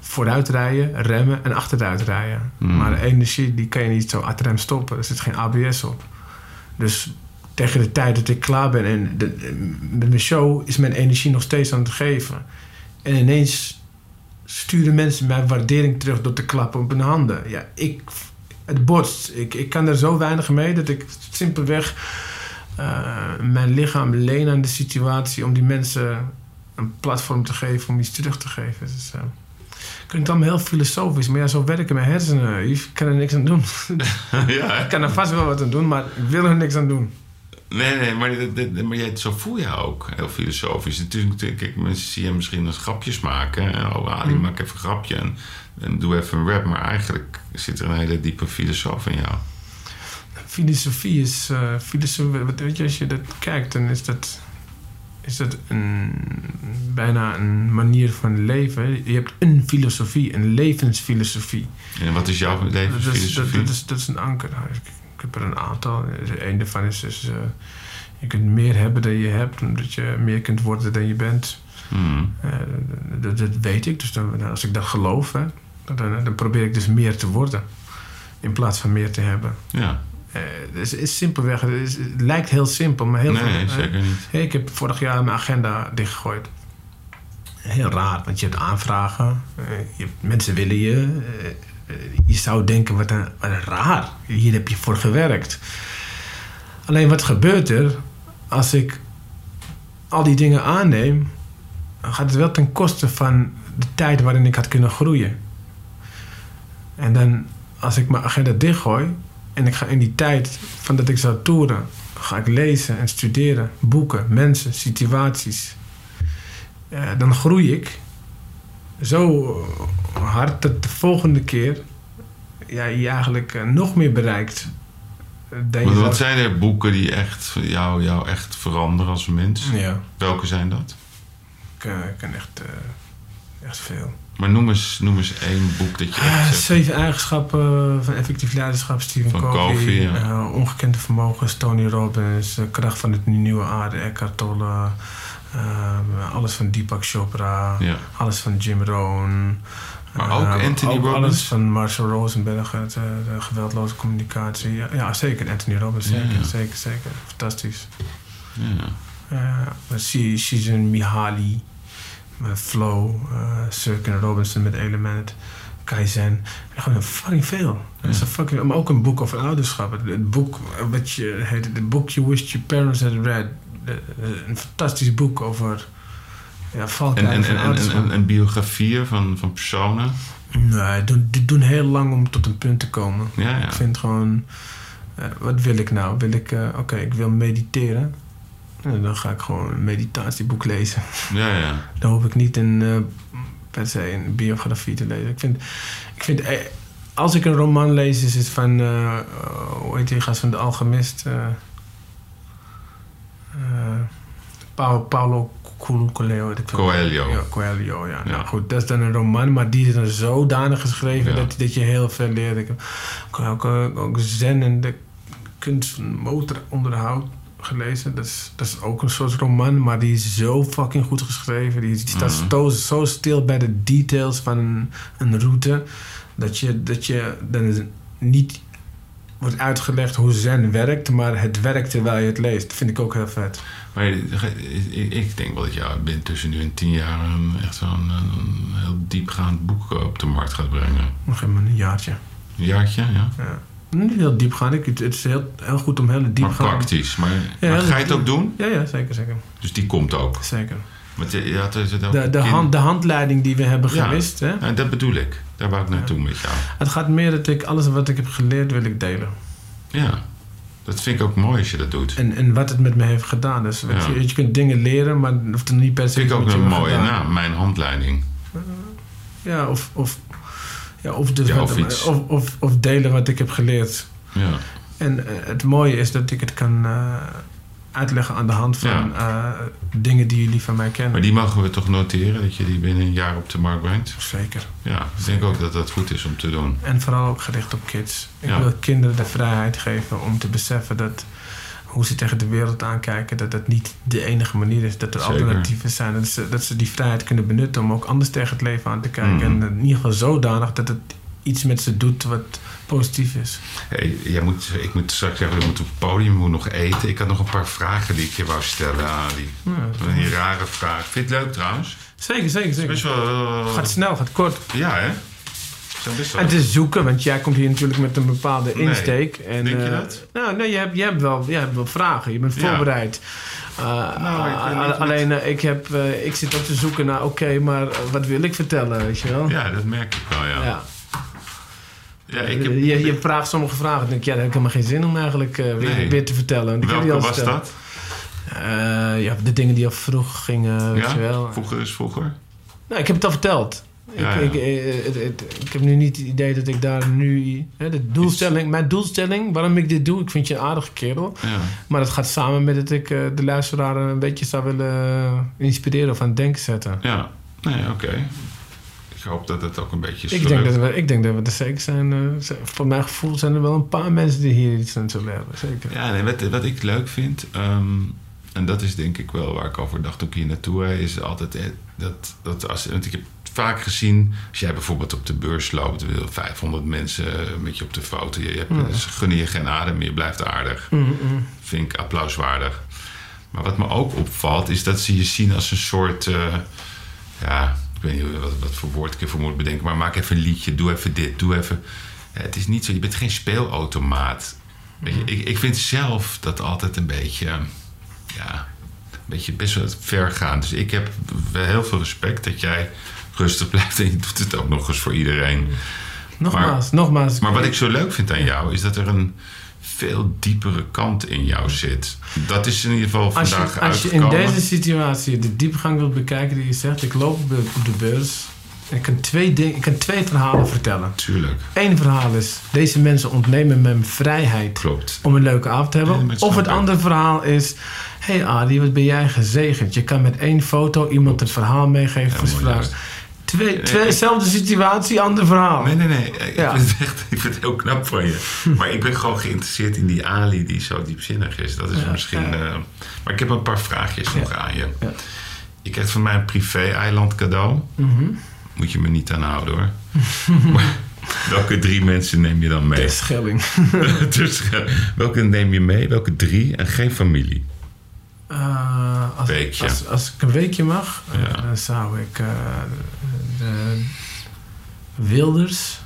vooruit rijden, remmen en achteruit rijden. Mm. Maar energie die kan je niet zo uit rem stoppen. Er zit geen ABS op. Dus tegen de tijd dat ik klaar ben en de, met mijn show is mijn energie nog steeds aan het geven. En ineens sturen mensen mij waardering terug door te klappen op hun handen. Ja, ik, het botst. Ik, ik kan er zo weinig mee dat ik simpelweg eh, mijn lichaam leen aan de situatie om die mensen een platform te geven om iets terug te geven. Dus, eh, klinkt allemaal heel filosofisch, maar ja, zo werken mijn hersenen. Ik kan er niks aan doen. ja, ik kan er vast wel wat aan doen, maar ik wil er niks aan doen. Nee, nee, maar, jij, zo voel je ook. Heel filosofisch. Natuurlijk, kijk, mensen zien je misschien als grapjes maken. En, oh, Ali, Mm. maak even een grapje en, en doe even een rap. Maar eigenlijk zit er een hele diepe filosoof in jou. Filosofie is. eh, filosofie, weet je, als je dat kijkt, dan is dat. Is dat een, bijna een manier van leven? Je hebt een filosofie, een levensfilosofie. En wat is jouw Dat is, dat, levensfilosofie? dat, is, dat is een anker. Ik heb er een aantal. Een daarvan is dus... je kunt meer hebben dan je hebt, omdat je meer kunt worden dan je bent. Hmm. Eh, dat, dat weet ik. Dus dan, als ik dat geloof, hè, dan, dan probeer ik dus meer te worden. In plaats van meer te hebben. Ja, Eh, dus het is simpelweg, het, is- het lijkt heel simpel, maar heel nee, veel. nee, zeker niet. Hey, ik heb vorig jaar mijn agenda dichtgegooid. Heel raar, want je hebt aanvragen. je mensen willen je. Eh, je zou denken, wat een, wat een raar. Hier heb je voor gewerkt. Alleen wat gebeurt er als ik al die dingen aanneem? Dan gaat het wel ten koste van de tijd waarin ik had kunnen groeien. En dan, als ik mijn agenda dichtgooi en ik ga in die tijd van dat ik zou toeren, ga ik lezen en studeren, boeken, mensen, situaties. Eh, dan groei ik zo hard dat de volgende keer ja, je eigenlijk eh, nog meer bereikt. eh, wat zijn er boeken die echt jou, jou echt veranderen als mens? Ja, Welke zijn dat? ik, eh, ik kan echt, eh, echt veel. Maar noem eens, noem eens één boek dat je echt Ah, zegt. zeven eigenschappen van effectief leiderschap, Stephen Van Covey. Covey, ja. eh, ongekende vermogens, Tony Robbins. eh, kracht van het nieuwe aarde, Eckhart Tolle. Eh, alles van Deepak Chopra. Ja. Alles van Jim Rohn. Maar ook Eh, Anthony ook Robbins? Alles van Marshall Rosenberg, het, eh, de geweldloze communicatie. Ja, ja, zeker. Anthony Robbins, Ja, zeker, ja. zeker, zeker. Fantastisch. Ja. Uh, Shizen Mihaly met Flow, Sirkin Robinson met Element, Kaizen. Gewoon fucking veel. Dat is een fucking, maar ook een boek over ouderschap. Het, het boek wat je heet, The Book You Wished Your Parents Had Read. De- de- een fantastisch boek over ja, En, en, en, en, biografieën van, van personen? Nee, doen, die doen heel lang om tot een punt te komen. Ja, ja. Ik vind gewoon, eh, wat wil ik nou? Wil ik, eh, oké, ik wil mediteren. En dan ga ik gewoon een meditatieboek lezen. Ja, ja. Dan hoef ik niet een, eh, per se een biografie te lezen. Ik vind, ik vind eh, als ik een roman lees, is het van, eh, eh, hoe heet die gast van de Alchemist? eh eh, Paolo Coelho. Coelho. Ja, Coelho, ja. Ja. Nou goed, dat is dan een roman, maar die is dan zodanig geschreven Ja. dat, dat je heel veel leert. Ik heb ook, ook, Zen en de kunst van motoronderhoud gelezen. Dat is, dat is ook een soort roman, maar die is zo fucking goed geschreven. Die, die staat Mhm. zo, zo stil bij de details van een, een route, dat je, dat je dan niet wordt uitgelegd hoe zen werkt, maar het werkt terwijl je het leest. Dat vind ik ook heel vet. Maar ik, ik denk wel dat je binnen tussen nu en tien jaar een, echt zo'n een heel diepgaand boek op de markt gaat brengen. Nog even een jaartje. Een jaartje, ja. Ja. Niet heel diep gaan. Ik, het is heel, heel goed om heel diep maar gaan. praktisch. Maar, Ja, maar ga je het ook doen? Ja, ja, zeker, zeker. Dus die komt ook. zeker. Want je, ook De, de, hand, de handleiding die we hebben Ja. gewist, hè? Ja, dat bedoel ik. Daar wou ik naartoe met jou. het gaat meer dat ik alles wat ik heb geleerd wil ik delen. Ja. Dat vind ik ook mooi als je dat doet. En, en wat het met me heeft gedaan. Dus Ja. je, je kunt dingen leren, maar het hoeft er niet per se vind ik ook een mooie gedaan. naam. Mijn handleiding. Ja, of, of, ja, of, dus Ja, of, of, of delen wat ik heb geleerd. Ja. En eh, het mooie is dat ik het kan eh, uitleggen aan de hand van eh, dingen die jullie van mij kennen. Maar die mogen we toch noteren dat je die binnen een jaar op de markt brengt? Zeker. Ja, ik denk ook dat dat goed is om te doen. En vooral ook gericht op kids. Ik Ja. wil kinderen de vrijheid geven om te beseffen dat hoe ze tegen de wereld aankijken, dat dat niet de enige manier is. Dat er Zeker. alternatieven zijn. Dat ze, dat ze die vrijheid kunnen benutten om ook anders tegen het leven aan te kijken. Mhm. En in ieder geval zodanig dat het iets met ze doet wat positief is. Hey, jij moet, ik moet straks zeggen, je moet op het podium, moet nog eten. Ik had nog een paar vragen die ik je wou stellen, Ali. Ja. Die rare vraag. Vind je het leuk trouwens? Zeker, zeker, zeker. Best wel... eh, Gaat snel, gaat kort. Ja, hè? Best wel... En het is zoeken, want jij komt hier natuurlijk met een bepaalde Nee. insteek. En, Denk je eh, dat? Nou, nee, je hebt, je, hebt wel, je hebt wel vragen. Je bent Ja. voorbereid. Uh, Nou, ik alleen eh, ik, heb, eh, ik zit ook te zoeken naar, oké, maar eh, wat wil ik vertellen, weet je wel? Ja, dat merk ik wel, ja. Ja. Ja, ik heb- je, je vraagt sommige vragen. Dan denk ik, ja, daar heb ik helemaal geen zin om eigenlijk eh, weer, Nee. weer te vertellen. Die Welke was dat? Eh, ja, de dingen die al vroeg gingen, weet Ja? je wel. Vroeger is vroeger? Nou, ik heb het al verteld. Ja, ik, ja. Ik, eh, het- het- ik heb nu niet het idee dat ik daar nu... Hè, de doelstelling, mijn doelstelling, waarom ik dit doe... Ik vind je een aardige kerel. Ja. Maar dat gaat samen met dat ik eh, de luisteraar een beetje zou willen inspireren of aan het denken zetten. Ja, nee, oké. Ik hoop dat het ook een beetje Ik denk, dat we, ik denk dat we er zeker zijn. z- voor mijn gevoel zijn er wel een paar mensen die hier iets aan zullen hebben. Zeker. Ja, nee, wat, wat ik leuk vind, ehm, en dat is denk ik wel waar ik over dacht ik hier naartoe is altijd eh, dat, dat als, want ik heb vaak gezien, als jij bijvoorbeeld op de beurs loopt, wil 500 mensen met je op de foto, je, hebt, ze gunnen je geen adem meer, je blijft aardig. Mm, mm. Vind ik applauswaardig. Maar wat me ook opvalt, is dat ze je zien als een soort, eh, ja, ik weet niet wat, wat voor woord ik ervoor moet bedenken, maar maak even een liedje, doe even dit, doe even. Ja, het is niet zo, je bent geen speelautomaat. Weet je, ik, ik vind zelf dat altijd een beetje, ja, een beetje best wel ver gaan. Dus ik heb wel heel veel respect dat jij rustig blijft en je doet het ook nog eens voor iedereen. Nogmaals, nogmaals. Maar wat ik zo leuk vind aan jou is dat er een veel diepere kant in jou zit. Dat is in ieder geval als vandaag je, als je in deze situatie de diepgang wilt bekijken die je zegt... Ik loop op de, beurs en ik kan, twee ding, ik kan twee verhalen vertellen. Tuurlijk, Eén verhaal is, deze mensen ontnemen me mijn vrijheid klopt. om een leuke avond te hebben. Ja, of het andere verhaal is... Hé hey Adi, wat ben jij gezegend. Je kan met één foto iemand het verhaal meegeven vraag. Twee, twee, dezelfde situatie, ander verhaal. Nee, nee, nee. Ik, Ja. vind het echt, ik vind het heel knap van je. Maar ik ben gewoon geïnteresseerd in die Ali die zo diepzinnig is. Dat is Ja, misschien... ja. eh, maar ik heb een paar vraagjes nog aan je. Ja. Je krijgt van mij een privé-eiland cadeau. Mhm. Moet je me niet aanhouden hoor. maar welke drie mensen neem je dan mee? De Schelling. dus, eh, welke neem je mee? Welke drie? En geen familie. Eh, als, Weekje. Als, als ik een weekje mag, eh, Ja. dan zou ik eh, de Wilders,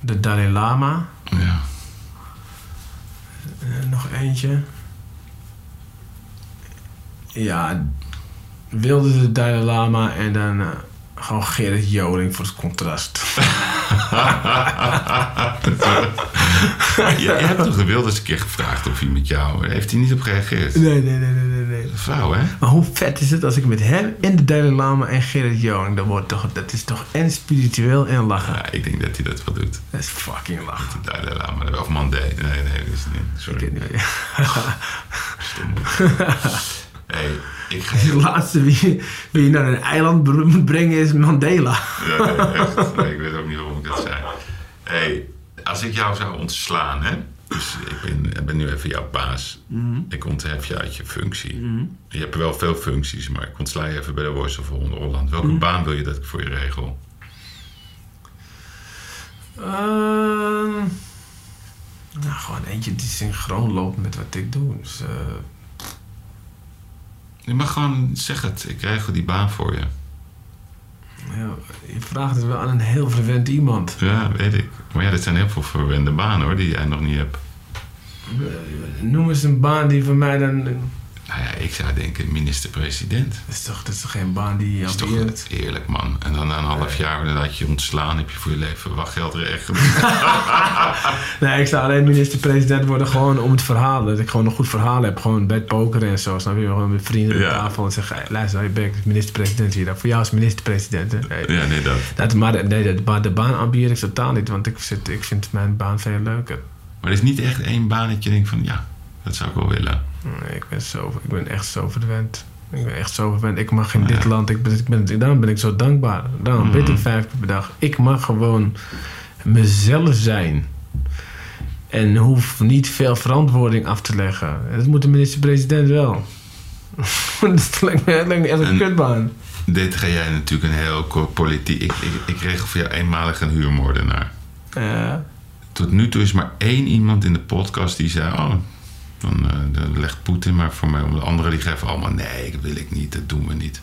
de Dalai Lama, Ja. nog eentje. Ja, Wilders, de Dalai Lama en dan gewoon Gerrit Joling voor het contrast. Je, je hebt toch de Wilders een keer gevraagd of hij met jou... Heeft hij niet op gereageerd? Nee, nee, nee, nee, nee. Flauw, hè? Maar hoe vet is het als ik met hem en de Dalai Lama en Gerrit Joling, dat, wordt toch, dat is toch en spiritueel en lachen. Ja, ik denk dat hij dat wel doet. Dat is fucking lachen. Dalai Lama, of Mandé. Nee, nee, dat is niet. Ik Sorry. weet niet. Stom. hey, ik ga De laatste wie, wie je naar een eiland moet brengen is Mandela. Ja, nee, echt. Nee, ik weet ook niet waarom ik dat zei. hey, als ik jou zou ontslaan, hè? Dus ik ben, ik ben nu even jouw baas. Ik onthef je uit je functie. Je hebt wel veel functies, maar ik ontsla je even bij de Voice of Holland. Welke baan wil je dat ik voor je regel? Ehm, nou, gewoon eentje die synchroon loopt met wat ik doe. Dus, eh, Je mag gewoon zeg het. Ik regel die baan voor je. ja, je vraagt het wel aan een heel verwend iemand. Ja, weet ik. Maar ja, dit zijn heel veel verwende banen hoor, die jij nog niet hebt. Noem eens een baan die voor mij dan... Nou ja, ik zou denken minister-president. Dat is toch, dat is toch geen baan die je Dat is toch eerlijk, man. En dan na een half jaar laat je je ontslaan, heb je voor je leven wachtgeld regelen. Nee, ik zou alleen minister-president worden gewoon om het verhaal. Dat ik gewoon een goed verhaal heb. Gewoon bij het pokeren en zo. Snap je? Gewoon met vrienden op Ja. tafel en zeggen... Hey, luister, je bent minister-president hier. Voor jou is minister-president. hè. Nee, ja, nee, dat. dat, maar nee, de, de, de baan ambieer ik totaal niet. Want ik, zit, ik vind mijn baan veel leuker. Maar er is niet echt één baan dat je denkt van, ja, dat zou ik wel willen. Nee, ik, ben zo, ik ben echt zo verwend. Ik ben echt zo verwend. Ik mag in Ja. dit land... Ik ben, ik ben, daarom ben ik zo dankbaar. Daarom Mhm. bid ik vijf keer per dag. Ik mag gewoon mezelf zijn. En hoef niet veel verantwoording af te leggen. Dat moet de minister-president wel. dat lijkt me, dat lijkt me echt een kutbaan. Dit ga jij natuurlijk een heel kort politiek... Ik, ik, ik regel voor jou eenmalig een huurmoordenaar. Ja. Tot nu toe is maar één iemand in de podcast die zei... Oh, dan, eh, legt Poetin maar voor mij om. De anderen die geven allemaal... Nee, dat wil ik niet, dat doen we niet.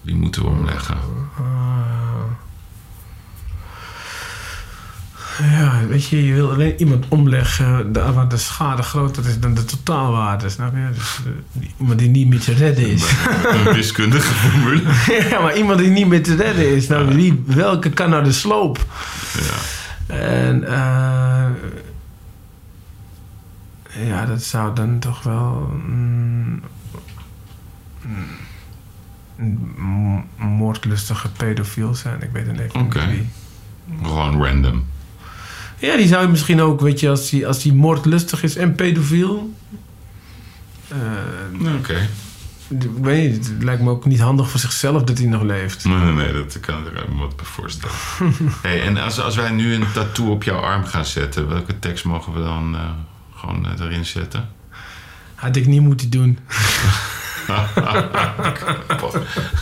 Wie moeten we omleggen? Ah. Ja, weet je, je wil alleen iemand omleggen waar de schade groter is dan de totaalwaarde, snap je? Dus, eh, die- iemand die niet meer te redden is. Een wiskundige formule. ja, maar iemand die niet meer te redden is, nou, wie, welke kan nou de sloop? Ja. En eh, ja, dat zou dan toch wel mm, mm, een moordlustige pedofiel zijn. Ik weet het even Oké. niet wie. Gewoon random. Ja, die zou je misschien ook, weet je, als die, als die moordlustig is en pedofiel. eh, Oké. ik weet niet, het lijkt me ook niet handig voor zichzelf dat hij nog leeft. Nee, nee, nee, dat kan ik me wat bij voorstellen. hey, en als, als wij nu een tattoo op jouw arm gaan zetten, welke tekst mogen we dan eh, gewoon eh, erin zetten? Had ik niet moeten doen.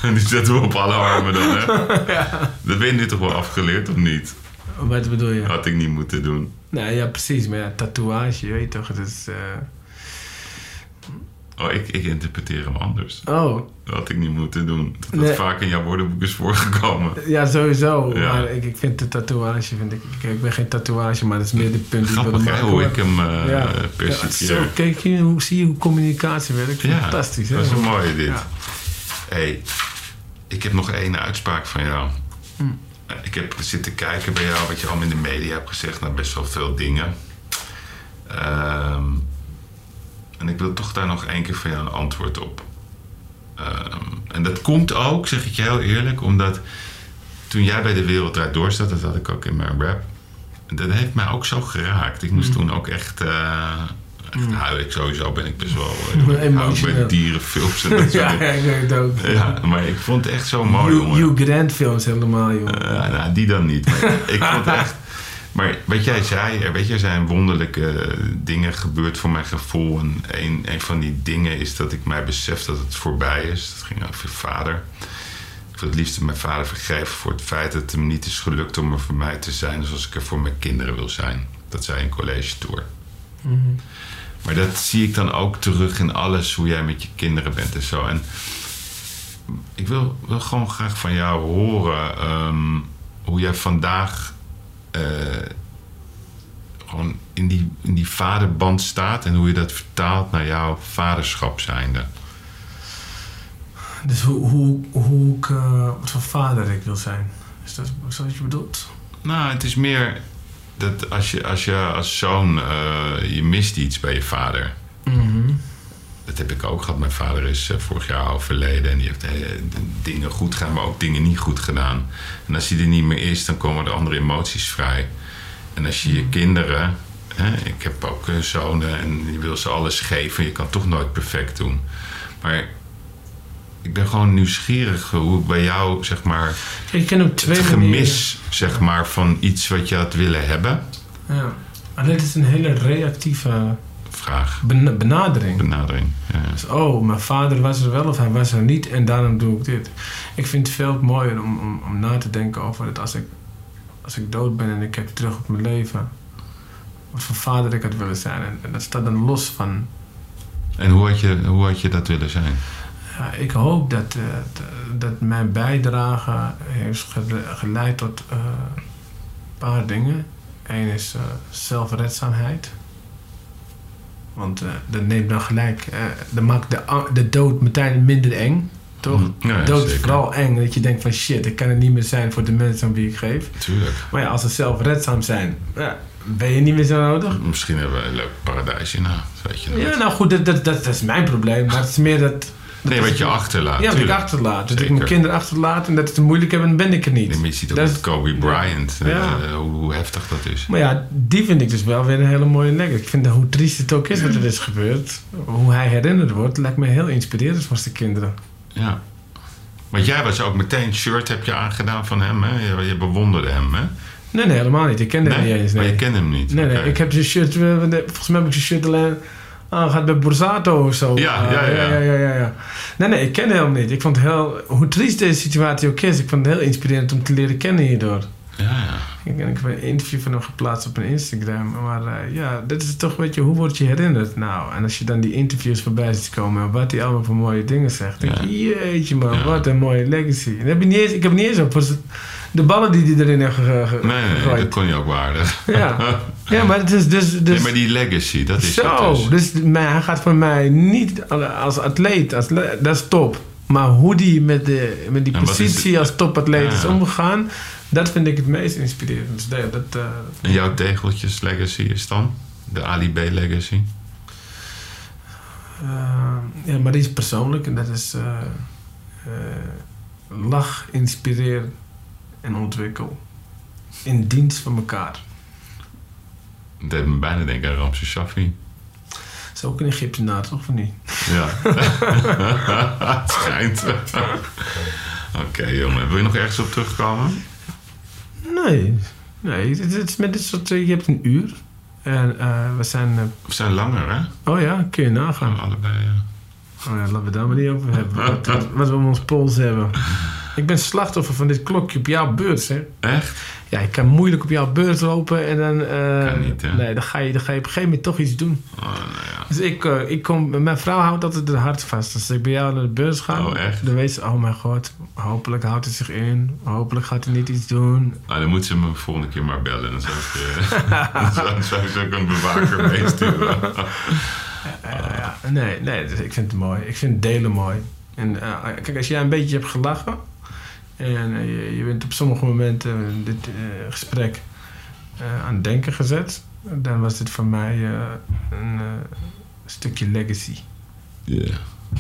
Die zetten we op alle armen dan, hè? Dat ben je nu toch wel afgeleerd, of niet? Wat bedoel je? Had ik niet moeten doen. Nou ja, precies. Maar ja, tatoeage, je weet toch, het is... eh, Oh, ik, ik interpreteer hem anders. Oh, Dat had ik niet moeten doen. Dat Nee. vaak in jouw woordenboek is voorgekomen. ja, sowieso. Ja. Maar ik, ik vind de tatoeage, vind ik, ik, ik ben geen tatoeage, maar dat is meer de punt die ik maken. hoe ik hem eh ja. percipieer. Ja, zo, kijk hier, hoe zie je hoe communicatie werkt? Ja, Fantastisch, hè? dat is een mooie dit. Hey, ik heb nog één uitspraak van jou. Hm. Eh, Ik heb zitten kijken bij jou wat je allemaal in de media hebt gezegd. Nou, best wel veel dingen. Ehm, en ik wil toch daar nog één keer van jou een antwoord op. Ehm, en dat komt ook, zeg ik je heel eerlijk, omdat toen jij bij de Wereld Draait Door zat, dat had ik ook in mijn rap. Dat heeft mij ook zo geraakt. Ik moest Mm. toen ook echt, eh echt huilen. Ik Sowieso ben ik best wel... ook Emotioneel. met dierenfilms en dat Ja, ik weet het ook. Ja, maar ik vond het echt zo mooi, Hugh, jongen. Hugh Grant films helemaal, jongen. Eh, nou, die dan niet. Maar ik vond het echt... Maar wat jij zei, er, weet je, er zijn wonderlijke dingen gebeurd voor mijn gevoel. En een, een van die dingen is dat ik mij besef dat het voorbij is. Dat ging over je vader. Ik wil het liefst mijn vader vergeven voor het feit dat het hem niet is gelukt om er voor mij te zijn zoals ik er voor mijn kinderen wil zijn. Dat zei een college tour. Mhm. Maar dat zie ik dan ook terug in alles, hoe jij met je kinderen bent en zo. En ik wil, wil gewoon graag van jou horen ehm, hoe jij vandaag gewoon in die, in die vaderband staat en hoe je dat vertaalt naar jouw vaderschap zijnde. Dus hoe, hoe, hoe ik, eh, wat voor vader ik wil zijn. Is dat, is dat wat je bedoelt? Nou, het is meer dat als je als, je als zoon, eh, je mist iets bij je vader. Mhm. Dat heb ik ook gehad. Mijn vader is eh, vorig jaar overleden en die heeft eh, dingen goed gedaan, maar ook dingen niet goed gedaan. En als hij er niet meer is, dan komen er andere emoties vrij. En als je je kinderen, hè, ik heb ook eh, zonen en je wil ze alles geven, je kan toch nooit perfect doen. Maar ik ben gewoon nieuwsgierig hoe bij jou, zeg maar, Ik ken op twee het manieren. gemis, zeg maar, van iets wat je had willen hebben. Ja. Maar dit is een hele reactieve Vraag, ben- benadering. benadering. Ja. Dus, oh, mijn vader was er wel of hij was er niet en daarom doe ik dit. Ik vind het veel mooier om, om, om na te denken over het als ik, als ik dood ben en ik kijk terug op mijn leven. Wat voor vader ik had willen zijn. En, en dat staat dan los van. En hoe had, je, hoe had je dat willen zijn? Ja, ik hoop dat, eh, dat mijn bijdrage heeft gele- geleid tot eh, een paar dingen. Eén is eh, zelfredzaamheid. Want eh, dat neemt dan gelijk, eh, dat maakt de, de dood meteen minder eng. Toch? Ja, ja, dood is vooral eng. Dat je denkt van shit, ik kan het niet meer zijn voor de mensen aan wie ik geef. Tuurlijk. Maar ja, als ze zelfredzaam zijn, ja, ben je niet meer zo nodig. Misschien hebben we een leuk paradijsje na. Weet je. Ja, nou goed, dat, dat, dat, dat is mijn probleem. Maar het is meer dat... nee, wat je achterlaat. Ja, wat ik achterlaat. Dat ik mijn kinderen achterlaat en dat het moeilijk hebben, dan ben ik er niet. Nee, maar je ziet ook Dat met Kobe Bryant eh, hoe, hoe heftig dat is. Maar ja, die vind ik dus wel weer een hele mooie leg. Ik vind dat hoe triest het ook is wat er is gebeurd. Hoe hij herinnerd wordt, lijkt me heel inspirerend voor zijn kinderen. Ja. Want jij was ook meteen een shirt heb je aangedaan van hem, hè? Je, je bewonderde hem, hè? Nee, nee, helemaal niet. Ik ken hem niet eens. Maar Nee, je kent hem niet. nee, nee. Ik heb zijn shirt, eh, volgens mij heb ik zijn shirt alleen aangehad bij Borsato of zo. Ja, ja, Ah, ja. ja, ja, ja, ja. Nee, nee, ik ken hem niet. Ik vond het heel, hoe triest deze situatie ook is, ik vond het heel inspirerend om te leren kennen hierdoor. Ja, ja. Ik, ik heb een interview van hem geplaatst op mijn Instagram. Maar eh, ja, dat is toch, weet je, hoe word je herinnerd? Nou, en als je dan die interviews voorbij ziet komen en wat hij allemaal voor mooie dingen zegt. denk Ja. je, jeetje man, wat een mooie legacy. En heb je niet eens, ik heb niet eens op, de ballen die hij erin heeft ge- ge- Nee, nee, gegooid. dat kon je ook waardig. Ja. ja, maar het is dus... dus Nee, maar die legacy, dat is zo, het dus. dus maar hij gaat voor mij niet als atleet, als, dat is top. Maar hoe die met, de, met die En positie als topatleet Ja. is omgegaan, dat vind ik het meest inspirerend. Dus dat, dat, eh, En jouw tegeltjes legacy is dan? De Ali B legacy? eh, ja, maar die is persoonlijk en dat is eh, lach, inspireer en ontwikkel. In dienst van elkaar. Dat deed me bijna denken aan Ramses Shaffi. Dat is ook een Egyptenaar, toch? Of niet? Ja. het schijnt. Oké, jongen. Wil je nog ergens op terugkomen? Nee. Nee, het het is met dit soort... eh, Je hebt een uur. En eh, we zijn... eh, We zijn langer, hè? oh ja, kun je nagaan. Allebei, ja. Oh ja, laten we daar maar niet over hebben. Wat we om ons pols hebben. Ik ben slachtoffer van dit klokje op jouw beurt, hè. Echt? Ja, ik kan moeilijk op jouw beurt lopen en dan... eh, Kan niet, hè? Nee, dan ga, je, dan ga je op een gegeven moment toch iets doen. Oh, nou ja. Dus ik, eh, ik kom... Mijn vrouw houdt altijd het hart vast. Als ik bij jou naar de beurs ga, Oh, echt? dan weet ze... Oh mijn god, hopelijk houdt hij zich in. Hopelijk gaat hij niet iets doen. Nou, dan moet ze me volgende keer maar bellen. Dan zou ik, eh, dan zou, ik ook een bewaker meesturen. Ja, nee, nee, dus ik vind het mooi. Ik vind delen mooi. En kijk, als jij een beetje hebt gelachen en eh, je, je bent op sommige momenten dit eh, gesprek eh, aan het denken gezet, dan was dit voor mij een stukje legacy. Ja.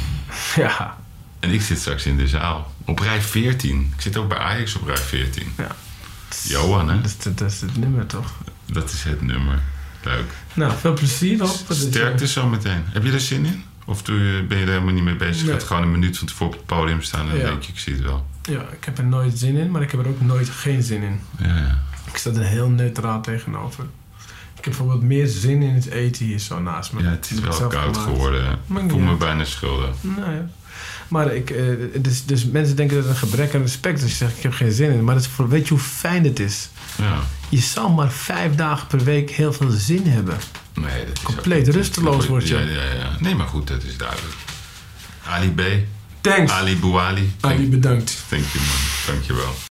ja, En ik zit straks in de zaal. Op rij 14. Ik zit ook bij Ajax op rij 14. Johan, hè? dat, is- dat is het nummer toch? Dat is het nummer. Leuk. Nou, veel plezier nog. Sterkte zo meteen. Heb je er zin in? Of doe je, ben je er helemaal niet mee bezig? Je Nee. gaat gewoon een minuut van tevoren op het podium staan en dan Ja. denk je, ik zie het wel. Ja, ik heb er nooit zin in, maar ik heb er ook nooit geen zin in. Ja. Ik sta er heel neutraal tegenover. Ik heb bijvoorbeeld meer zin in het eten hier zo naast me. ja het is wel koud gemaakt. geworden. Ik voel me bijna schuldig. Nee. Maar ik, eh, dus, dus mensen denken dat het een gebrek aan respect is. Als je zegt, ik heb geen zin in. Maar dat weet je hoe fijn het is? Ja. Je zal maar vijf dagen per week heel veel zin hebben. Nee, dat is Compleet rusteloos word je. Ja, ja, ja. Nee, maar goed, dat is duidelijk. Ali B. Thanks. Ali Bouali. Ali, bedankt. Thank you, man. Dank je wel.